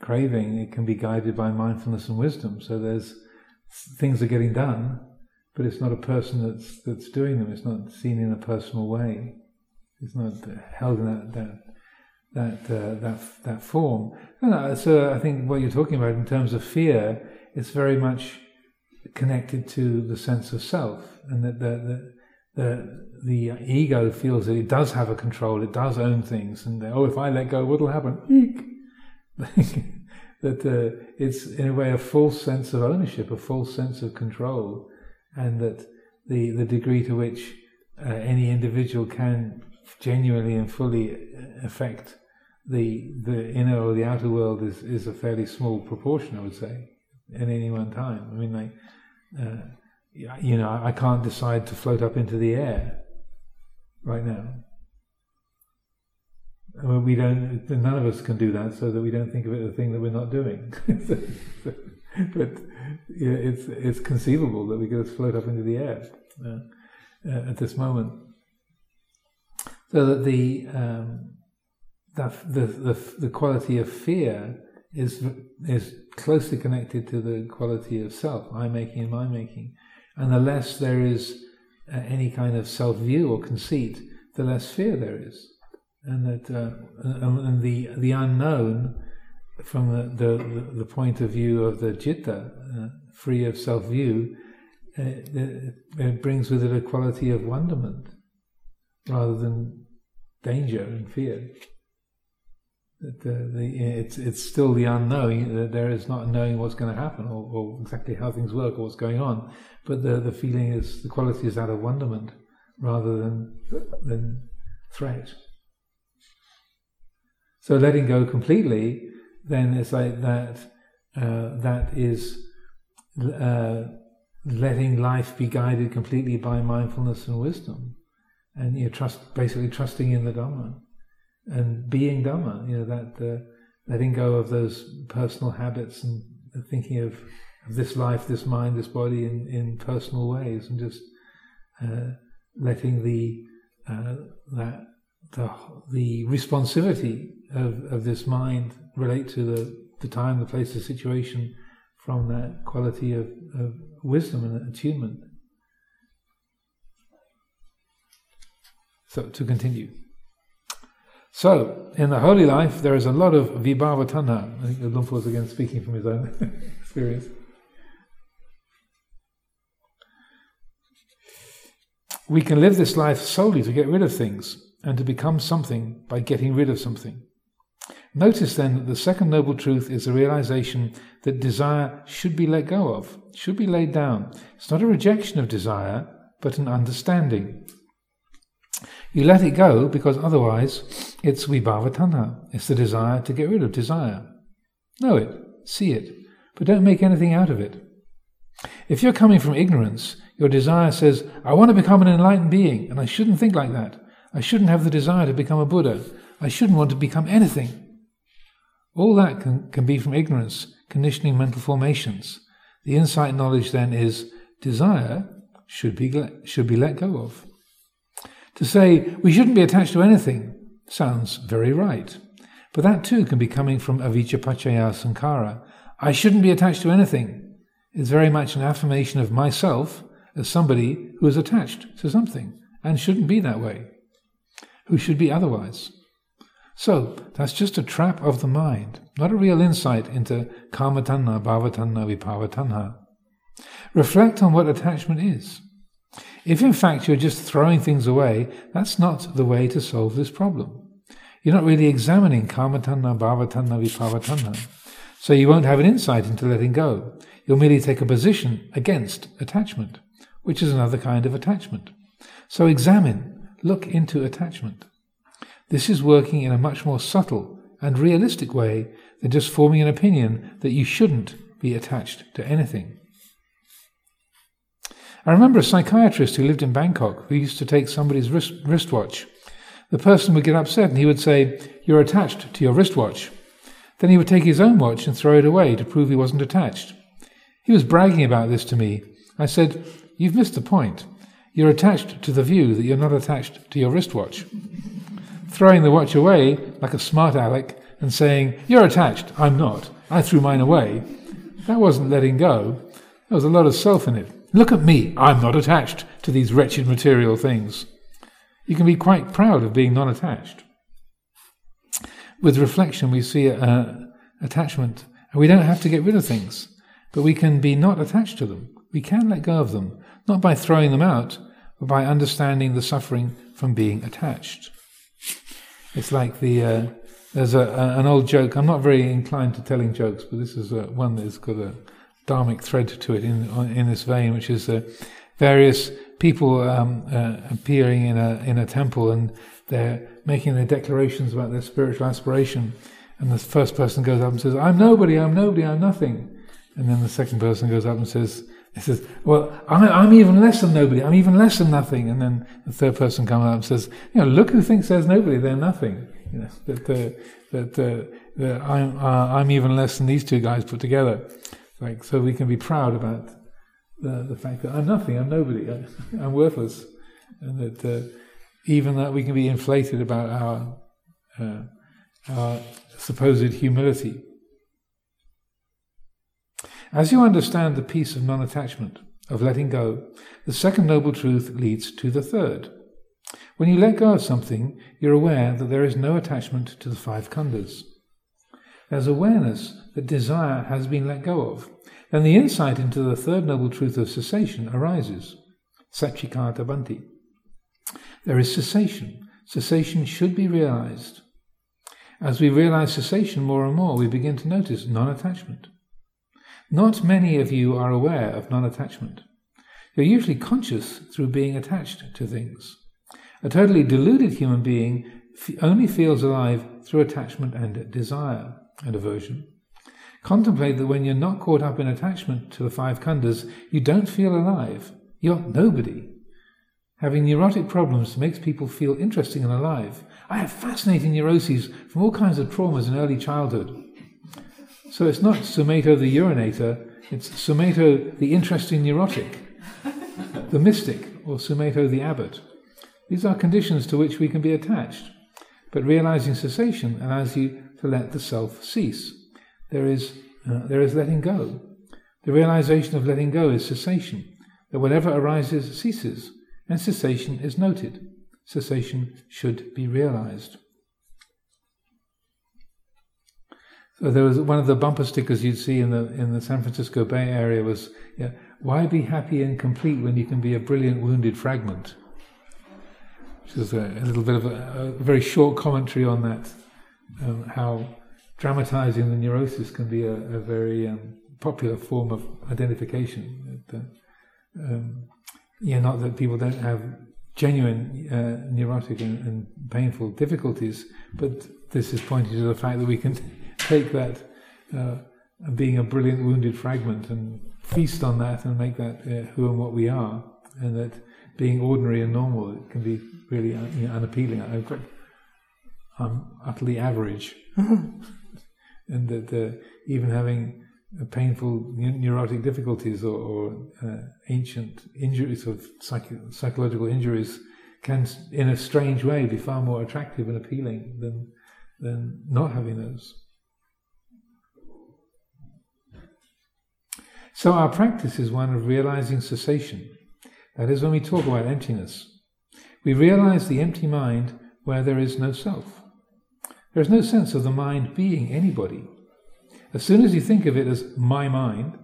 craving, it can be guided by mindfulness and wisdom. So there's things are getting done, but it's not a person that's that's doing them. It's not seen in a personal way. It's not held in that that that uh, that that form. so I think what you're talking about in terms of fear it's very much connected to the sense of self, and that the, the, the, the ego feels that it does have a control, it does own things, and oh, if I let go, what'll happen? That uh, it's in a way a false sense of ownership, a false sense of control, and that the the degree to which uh, any individual can genuinely and fully uh, affect the the inner or the outer world is, is a fairly small proportion, I would say at any one time. I mean, like, uh, you know, I can't decide to float up into the air right now. I mean, we don't. None of us can do that, so that we don't think of it as a thing that we're not doing. but it's it's conceivable that we could float up into the air uh, uh, at this moment. So that the um, that the, the the quality of fear is is closely connected to the quality of self, I making and my making. And the less there is uh, any kind of self view or conceit, the less fear there is. And that uh, and the the unknown, from the, the, the point of view of the citta, uh, free of self view, it, it brings with it a quality of wonderment rather than danger and fear. The, the, it's it's still the unknowing. There is not knowing what's going to happen or, or, exactly how things work or what's going on, but the the feeling is the quality is that of wonderment rather than than threat. So letting go completely, then it's like that. Uh, that is uh, letting life be guided completely by mindfulness and wisdom, and you trust basically trusting in the Dhamma and being Dhamma. You know that uh, letting go of those personal habits and thinking of, of this life, this mind, this body in, in personal ways, and just uh, letting the uh, that the the responsivity of, of this mind relate to the, the time, the place, the situation from that quality of, of wisdom and attunement. So to continue. So, in the holy life, there is a lot of vibhava tanha. I think the Luang Por was again speaking from his own experience. We can live this life solely to get rid of things and to become something by getting rid of something. Notice then that the second noble truth is the realization that desire should be let go of, should be laid down. It's not a rejection of desire, but an understanding. You let it go because otherwise it's vibhava tanha. It's the desire to get rid of desire. Know it, see it, but don't make anything out of it. If you're coming from ignorance, your desire says, I want to become an enlightened being, and I shouldn't think like that. I shouldn't have the desire to become a Buddha. I shouldn't want to become anything. All that can, can be from ignorance, conditioning mental formations. The insight knowledge then is desire should be, should be let go of. To say we shouldn't be attached to anything sounds very right. But that too can be coming from avijja paccaya sankhara. I shouldn't be attached to anything. It's very much an affirmation of myself as somebody who is attached to something and shouldn't be that way, who should be otherwise. So, that's just a trap of the mind, not a real insight into kama tanha, bhava tanha, vibhava tanha. Reflect on what attachment is. If in fact you're just throwing things away, that's not the way to solve this problem. You're not really examining kama tanha, bhava tanha, vibhava tanha. So you won't have an insight into letting go. You'll merely take a position against attachment which is another kind of attachment. So examine, look into attachment. This is working in a much more subtle and realistic way than just forming an opinion that you shouldn't be attached to anything. I remember a psychiatrist who lived in Bangkok who used to take somebody's wrist, wristwatch. The person would get upset and he would say, You're attached to your wristwatch. Then he would take his own watch and throw it away to prove he wasn't attached. He was bragging about this to me. I said, You've missed the point. You're attached to the view that you're not attached to your wristwatch. Throwing the watch away like a smart aleck and saying, You're attached, I'm not, I threw mine away, that wasn't letting go. There was a lot of self in it. Look at me, I'm not attached to these wretched material things. You can be quite proud of being non attached. With reflection, we see uh, attachment, and we don't have to get rid of things, but we can be not attached to them. We can let go of them not by throwing them out, but by understanding the suffering from being attached. It's like the uh, there's a, a, an old joke. I'm not very inclined to telling jokes, but this is uh, one that's got a dharmic thread to it in in this vein, which is uh, various people um, uh, appearing in a in a temple and they're making their declarations about their spiritual aspiration. And the first person goes up and says, "I'm nobody. I'm nobody. I'm nothing." And then the second person goes up and says, he says, Well, I'm, I'm, even less than nobody, I'm even less than nothing. And then the third person comes up and says, You know, look who thinks there's nobody, they're nothing. You know, that, uh, that, uh, that I'm, uh, I'm even less than these two guys put together. Like, so we can be proud about the, the fact that I'm nothing, I'm nobody, I, am worthless. And that uh, even that we can be inflated about our, uh, our supposed humility. As you understand the peace of non attachment, of letting go, the second noble truth leads to the third. When you let go of something, you're aware that there is no attachment to the five khandhas. There's awareness that desire has been let go of. then the insight into the third noble truth of cessation arises. Sacchikatabbanti. There is cessation. Cessation should be realized. As we realize cessation more and more, we begin to notice non attachment. Not many of you are aware of non attachment. You're usually conscious through being attached to things. A totally deluded human being only feels alive through attachment and desire and aversion. Contemplate that when you're not caught up in attachment to the five khandhas, you don't feel alive. You're nobody. Having neurotic problems makes people feel interesting and alive. I have fascinating neuroses from all kinds of traumas in early childhood. So it's not Sumedho the urinator, it's Sumedho the interesting neurotic, the mystic, or Sumedho the abbot. These are conditions to which we can be attached. But realizing cessation allows you to let the self cease. There is, uh, there is letting go. The realization of letting go is cessation, that whatever arises ceases, and cessation is noted. Cessation should be realized. So there was one of the bumper stickers you'd see in the in the San Francisco Bay Area was, yeah, "Why be happy and complete when you can be a brilliant wounded fragment?" Which is a, a little bit of a, a, very short commentary on that, um, how dramatizing the neurosis can be a, a very um, popular form of identification. That, um, yeah, not that people don't have genuine uh, neurotic and, and, painful difficulties, but this is pointing to the fact that we can take that uh, being a brilliant wounded fragment and feast on that and make that uh, who and what we are, and that being ordinary and normal can be really uh, you know, unappealing. I'm utterly average, and that uh, even having painful neurotic difficulties or, or uh, ancient injuries of psych- psychological injuries can, in a strange way, be far more attractive and appealing than than not having those. So our practice is one of realizing cessation. That is when we talk about emptiness. We realize the empty mind where there is no self. There is no sense of the mind being anybody. As soon as you think of it as my mind,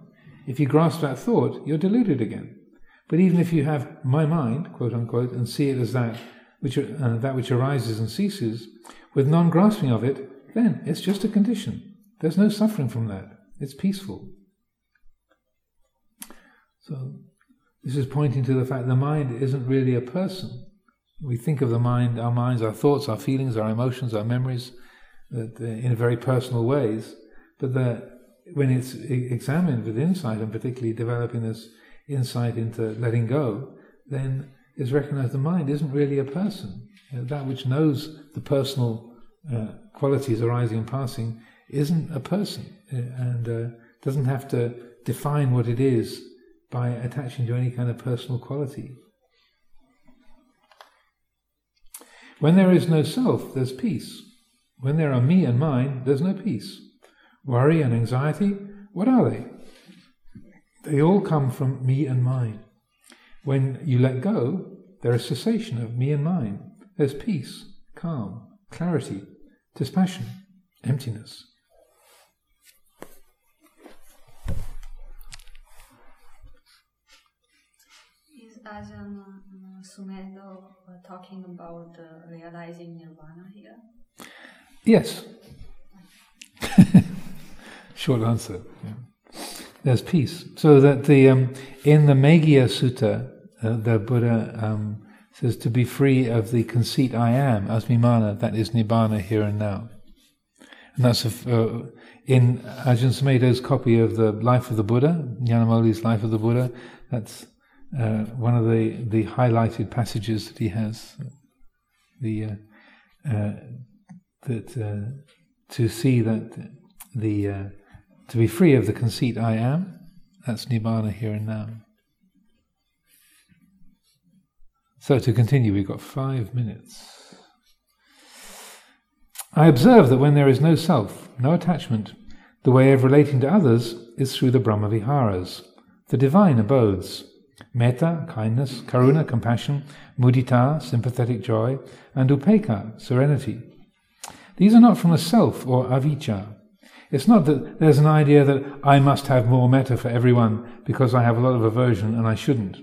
if you grasp that thought, you're deluded again. But even if you have my mind, quote unquote, and see it as that which, uh, that which arises and ceases, with non grasping of it, then it's just a condition. There's no suffering from that. It's peaceful. So, this is pointing to the fact the mind isn't really a person. We think of the mind, our minds, our thoughts, our feelings, our emotions, our memories, that, uh, in very personal ways. But that when it's examined with insight, and particularly developing this insight into letting go, then is recognized the mind isn't really a person. Know, that which knows the personal uh, qualities arising and passing isn't a person uh, and uh, doesn't have to define what it is by attaching to any kind of personal quality. When there is no self, there's peace. When there are me and mine, there's no peace. Worry and anxiety, what are they? They all come from me and mine. When you let go, there is cessation of me and mine. There's peace, calm, clarity, dispassion, emptiness. Is Ajahn Sumedho uh, talking about uh, realizing nirvana here? Yes. Short answer. Yeah. There's peace. So that the um, in the Meghiya Sutta, uh, the Buddha um, says to be free of the conceit I am, asmimana, that is nibbana here and now. And that's a, uh, in Ajahn Sumedho's copy of the Life of the Buddha, Nyanamoli's Life of the Buddha. That's uh, one of the, the highlighted passages that he has. The uh, uh that uh, to see that the uh, to be free of the conceit I am, that's nibbana here and now. So to continue, we've got five minutes. I observe that when there is no self, no attachment, the way of relating to others is through the Brahmaviharas, the divine abodes. Metta, kindness, karuna, compassion, mudita, sympathetic joy, and upekkha, serenity. These are not from a self or avijja. It's not that there's an idea that I must have more metta for everyone because I have a lot of aversion and I shouldn't.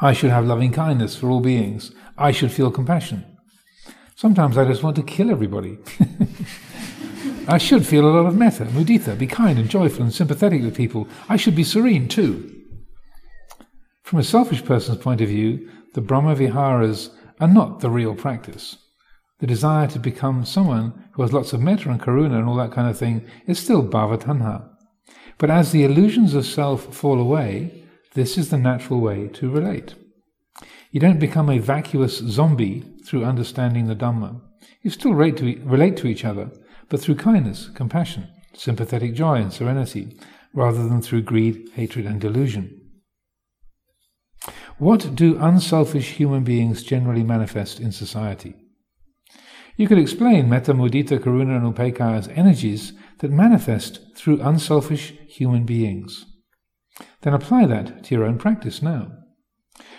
I should have loving kindness for all beings. I should feel compassion. Sometimes I just want to kill everybody. I should feel a lot of metta, mudita, be kind and joyful and sympathetic with people. I should be serene too. From a selfish person's point of view, the Brahma Viharas are not the real practice. The desire to become someone who has lots of metta and karuna and all that kind of thing is still bhavatanha. But as the illusions of self fall away, this is the natural way to relate. You don't become a vacuous zombie through understanding the Dhamma. You still relate to, relate to each other, but through kindness, compassion, sympathetic joy, and serenity, rather than through greed, hatred, and delusion. What do unselfish human beings generally manifest in society? You could explain metta, mudita, karuna, and upekkha as energies that manifest through unselfish human beings. Then apply that to your own practice now.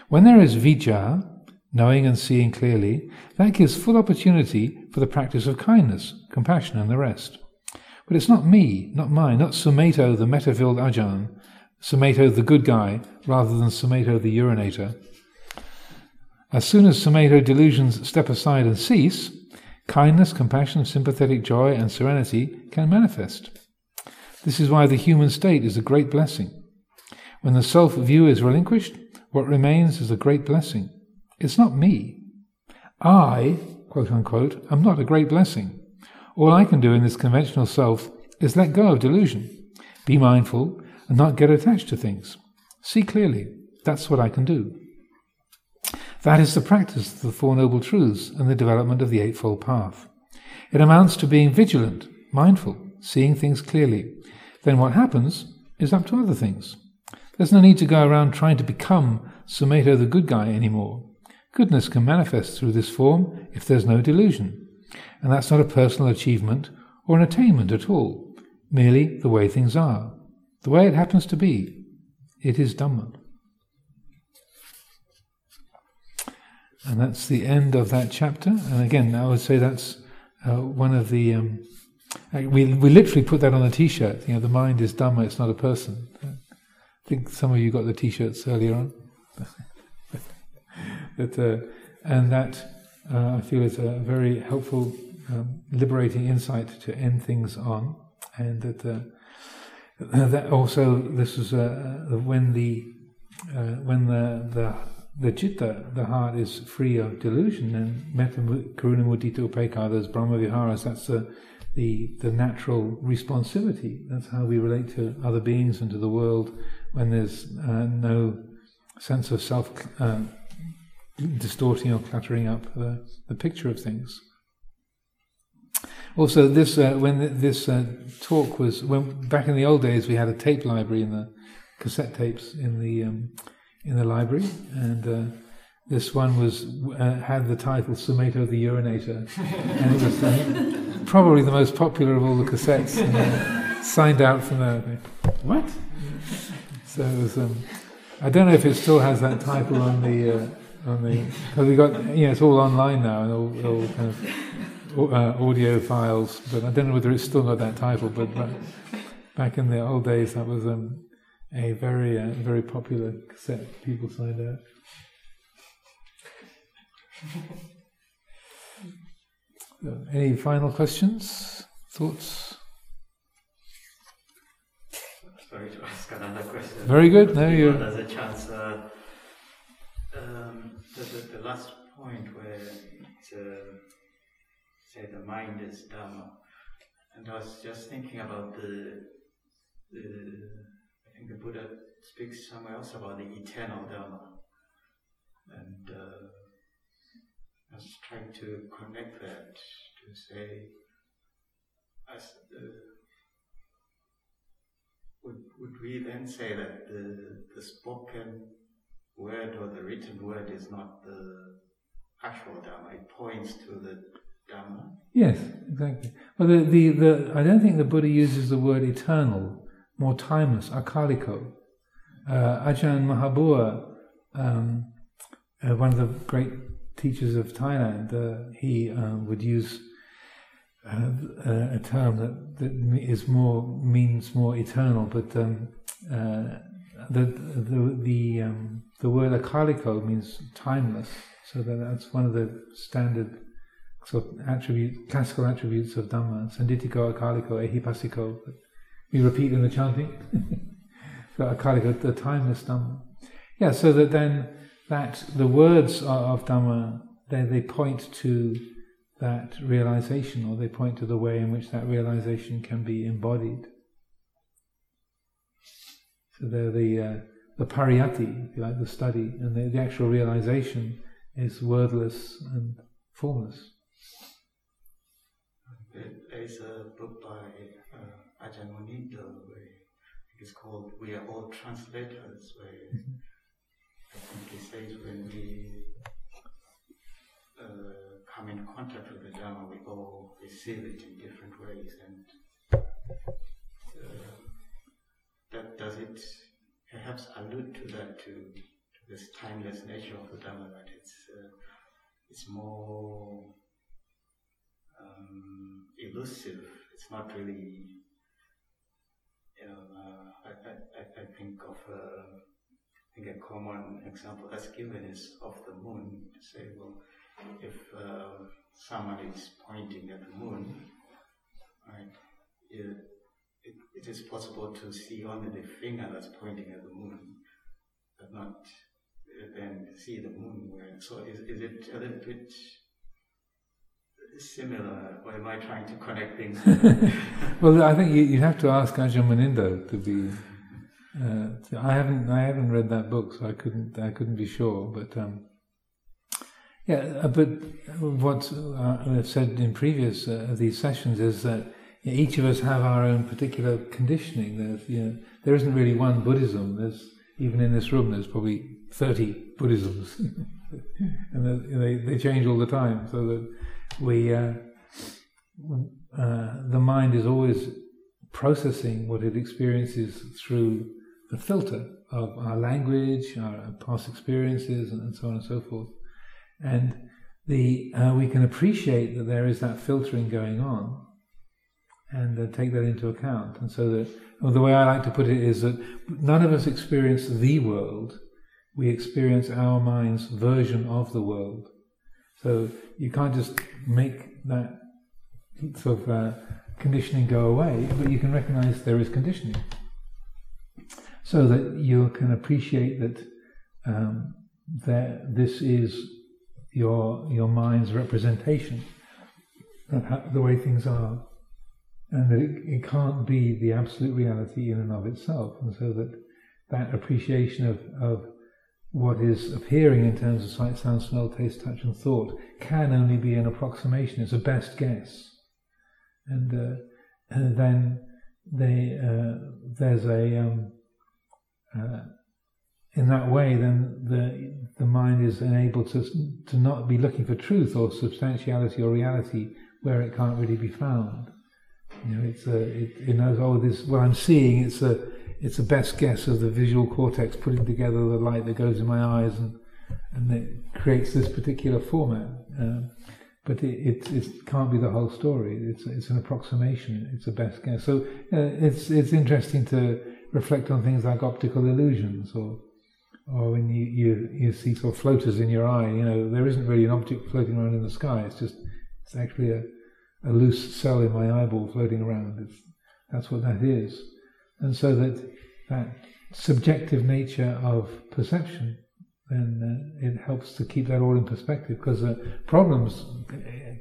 When there is vijja, knowing and seeing clearly, that gives full opportunity for the practice of kindness, compassion, and the rest. But it's not me, not mine, not Sumedho, the metta-filled Ajahn, Sumedho, the good guy, rather than Sumedho, the urinator. As soon as Sumedho delusions step aside and cease, kindness, compassion, sympathetic joy, and serenity can manifest. This is why the human state is a great blessing. When the self view is relinquished, what remains is a great blessing. It's not me. I, quote unquote, am not a great blessing. All I can do in this conventional self is let go of delusion, be mindful, and not get attached to things. See clearly. That's what I can do. That is the practice of the Four Noble Truths and the development of the Eightfold Path. It amounts to being vigilant, mindful, seeing things clearly. Then what happens is up to other things. There's no need to go around trying to become Sumedho the good guy anymore. Goodness can manifest through this form if there's no delusion. And that's not a personal achievement or an attainment at all, merely the way things are, the way it happens to be. It is Dhamma. And that's the end of that chapter. And again, I would say that's uh, one of the. Um, we, we literally put that on a t shirt. You know, the mind is Dhamma, it's not a person. I think some of you got the t-shirts earlier on. that, uh, and that uh, I feel is a very helpful, um, liberating insight to end things on, and that uh, that also this is uh, when the uh, when the the the citta, the heart, is free of delusion, and metta, karuna, mudita, upekkha, those Brahma viharas, that's the, the, the natural responsivity. That's how we relate to other beings and to the world when there's uh, no sense of self uh, distorting or cluttering up the, the picture of things. Also, this uh, when this uh, talk was when back in the old days, we had a tape library in the cassette tapes in the um, in the library, and uh, this one was uh, had the title "Sumedho the Urinator," and it was probably the most popular of all the cassettes. And, signed out from there. What? So it was, um, I don't know if it still has that title on the uh, on the because we got you know it's all online now and all, all kind of uh, audio files, but I don't know whether it's still got that title. But, but back in the old days, that was um, a very uh, very popular cassette. People signed out. So, any final questions, thoughts? Sorry to ask another question. Very good. No, you. There's a chance. Uh, um, the, the, the, last point where it's, uh, say the mind is dhamma, and I was just thinking about the, the think the Buddha speaks somewhere else about the eternal Dharma. and uh, I was trying to connect that to say as the would, would we then say that the, the spoken word or the written word is not the actual Dharma? It points to the Dharma? Yes, exactly. Well, the, the, the, I don't think the Buddha uses the word eternal, more timeless, akaliko. Uh, Ajahn Mahabua, um, uh, one of the great teachers of Thailand, uh, he um, would use uh, a term that, that is more means more eternal, but um, uh, the the the um, the word akaliko means timeless. So that that's one of the standard sort of attribute, classical attributes of Dhamma. Sanditiko, akaliko, ehipassiko. We repeat in the chanting. so akaliko, the timeless Dhamma. Yeah. So that then that the words of Dhamma they they point to that realization, or they point to the way in which that realization can be embodied. So they're the uh, the pariyatti, if you like, the study, and the, the actual realization is wordless and formless. There's a book by uh, Ajahn Munindra where it's called "We Are All Translators," where. I think he says when we uh, come in contact with the Dharma, we all receive it in different ways, and uh, that does it perhaps allude to that to, to this timeless nature of the Dharma that it's uh, it's more um, elusive. It's not really. You know, uh, I, I, I think of uh, I think a common example that's given is of the moon. Say, well, if uh, someone is pointing at the moon, right, it, it, it is possible to see only the finger that's pointing at the moon, but not then see the moon. Where, so is, is it a little bit similar, or am I trying to connect things? well, I think you, you have to ask Ajahn Munindra to be. Uh, I haven't I haven't read that book, so I couldn't I couldn't be sure. But um, yeah, uh, but what uh, I've said in previous uh, of these sessions is that each of us have our own particular conditioning. There's, you know, there isn't really one Buddhism. There's even in this room, there's probably thirty Buddhisms, and they they change all the time. So that we uh, uh, the mind is always processing what it experiences through the filter of our language, our past experiences, and so on and so forth and the uh, we can appreciate that there is that filtering going on, and uh, take that into account. And so that well, the way I like to put it is that none of us experience the world; we experience our mind's version of the world. So you can't just make that sort of uh, conditioning go away, but you can recognize there is conditioning, so that you can appreciate that um, that this is your your mind's representation of the way things are, and that it, it can't be the absolute reality in and of itself, and so that that appreciation of, of what is appearing in terms of sight, sound, smell, taste, touch, and thought can only be an approximation. It's a best guess, and, uh, and then they, uh, there's a um, uh, in that way, then the the mind is enabled to to not be looking for truth or substantiality or reality where it can't really be found. You know, it's a it, it knows oh this what I'm seeing. It's a it's a best guess of the visual cortex putting together the light that goes in my eyes and and it creates this particular format. Um, but it, it, it, can't be the whole story. It's it's an approximation. It's a best guess. So uh, it's it's interesting to reflect on things like optical illusions or or when you, you, you see sort of floaters in your eye, you know, there isn't really an object floating around in the sky. It's just, it's actually a, a loose cell in my eyeball floating around. It's, that's what that is. And so that, that subjective nature of perception, then uh, it helps to keep that all in perspective because uh, problems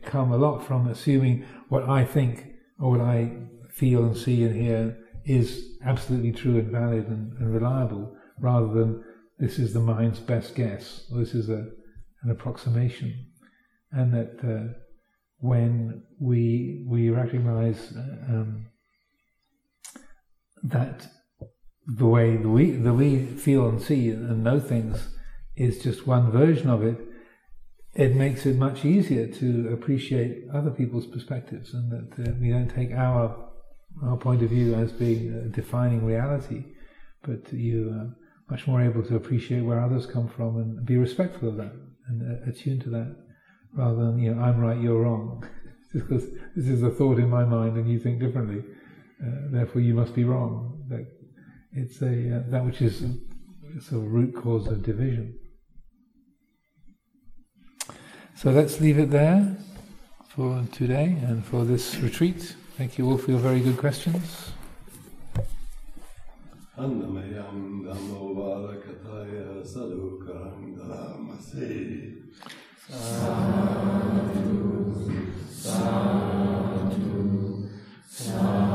come a lot from assuming what I think or what I feel and see and hear is absolutely true and valid and, and reliable rather than this is the mind's best guess, this is a, an approximation, and that uh, when we we recognize uh, um, that the way we the we feel and see and know things is just one version of it, it makes it much easier to appreciate other people's perspectives, and that uh, we don't take our our point of view as being defining reality, but you are much more able to appreciate where others come from and be respectful of that and uh, attuned to that, rather than you know I'm right, you're wrong. because this is a thought in my mind and you think differently, therefore you must be wrong. That it's a uh, that which is of root cause of division. So let's leave it there for today and for this retreat. Thank you all for your very good questions. Dharamase Sadhu Sadhu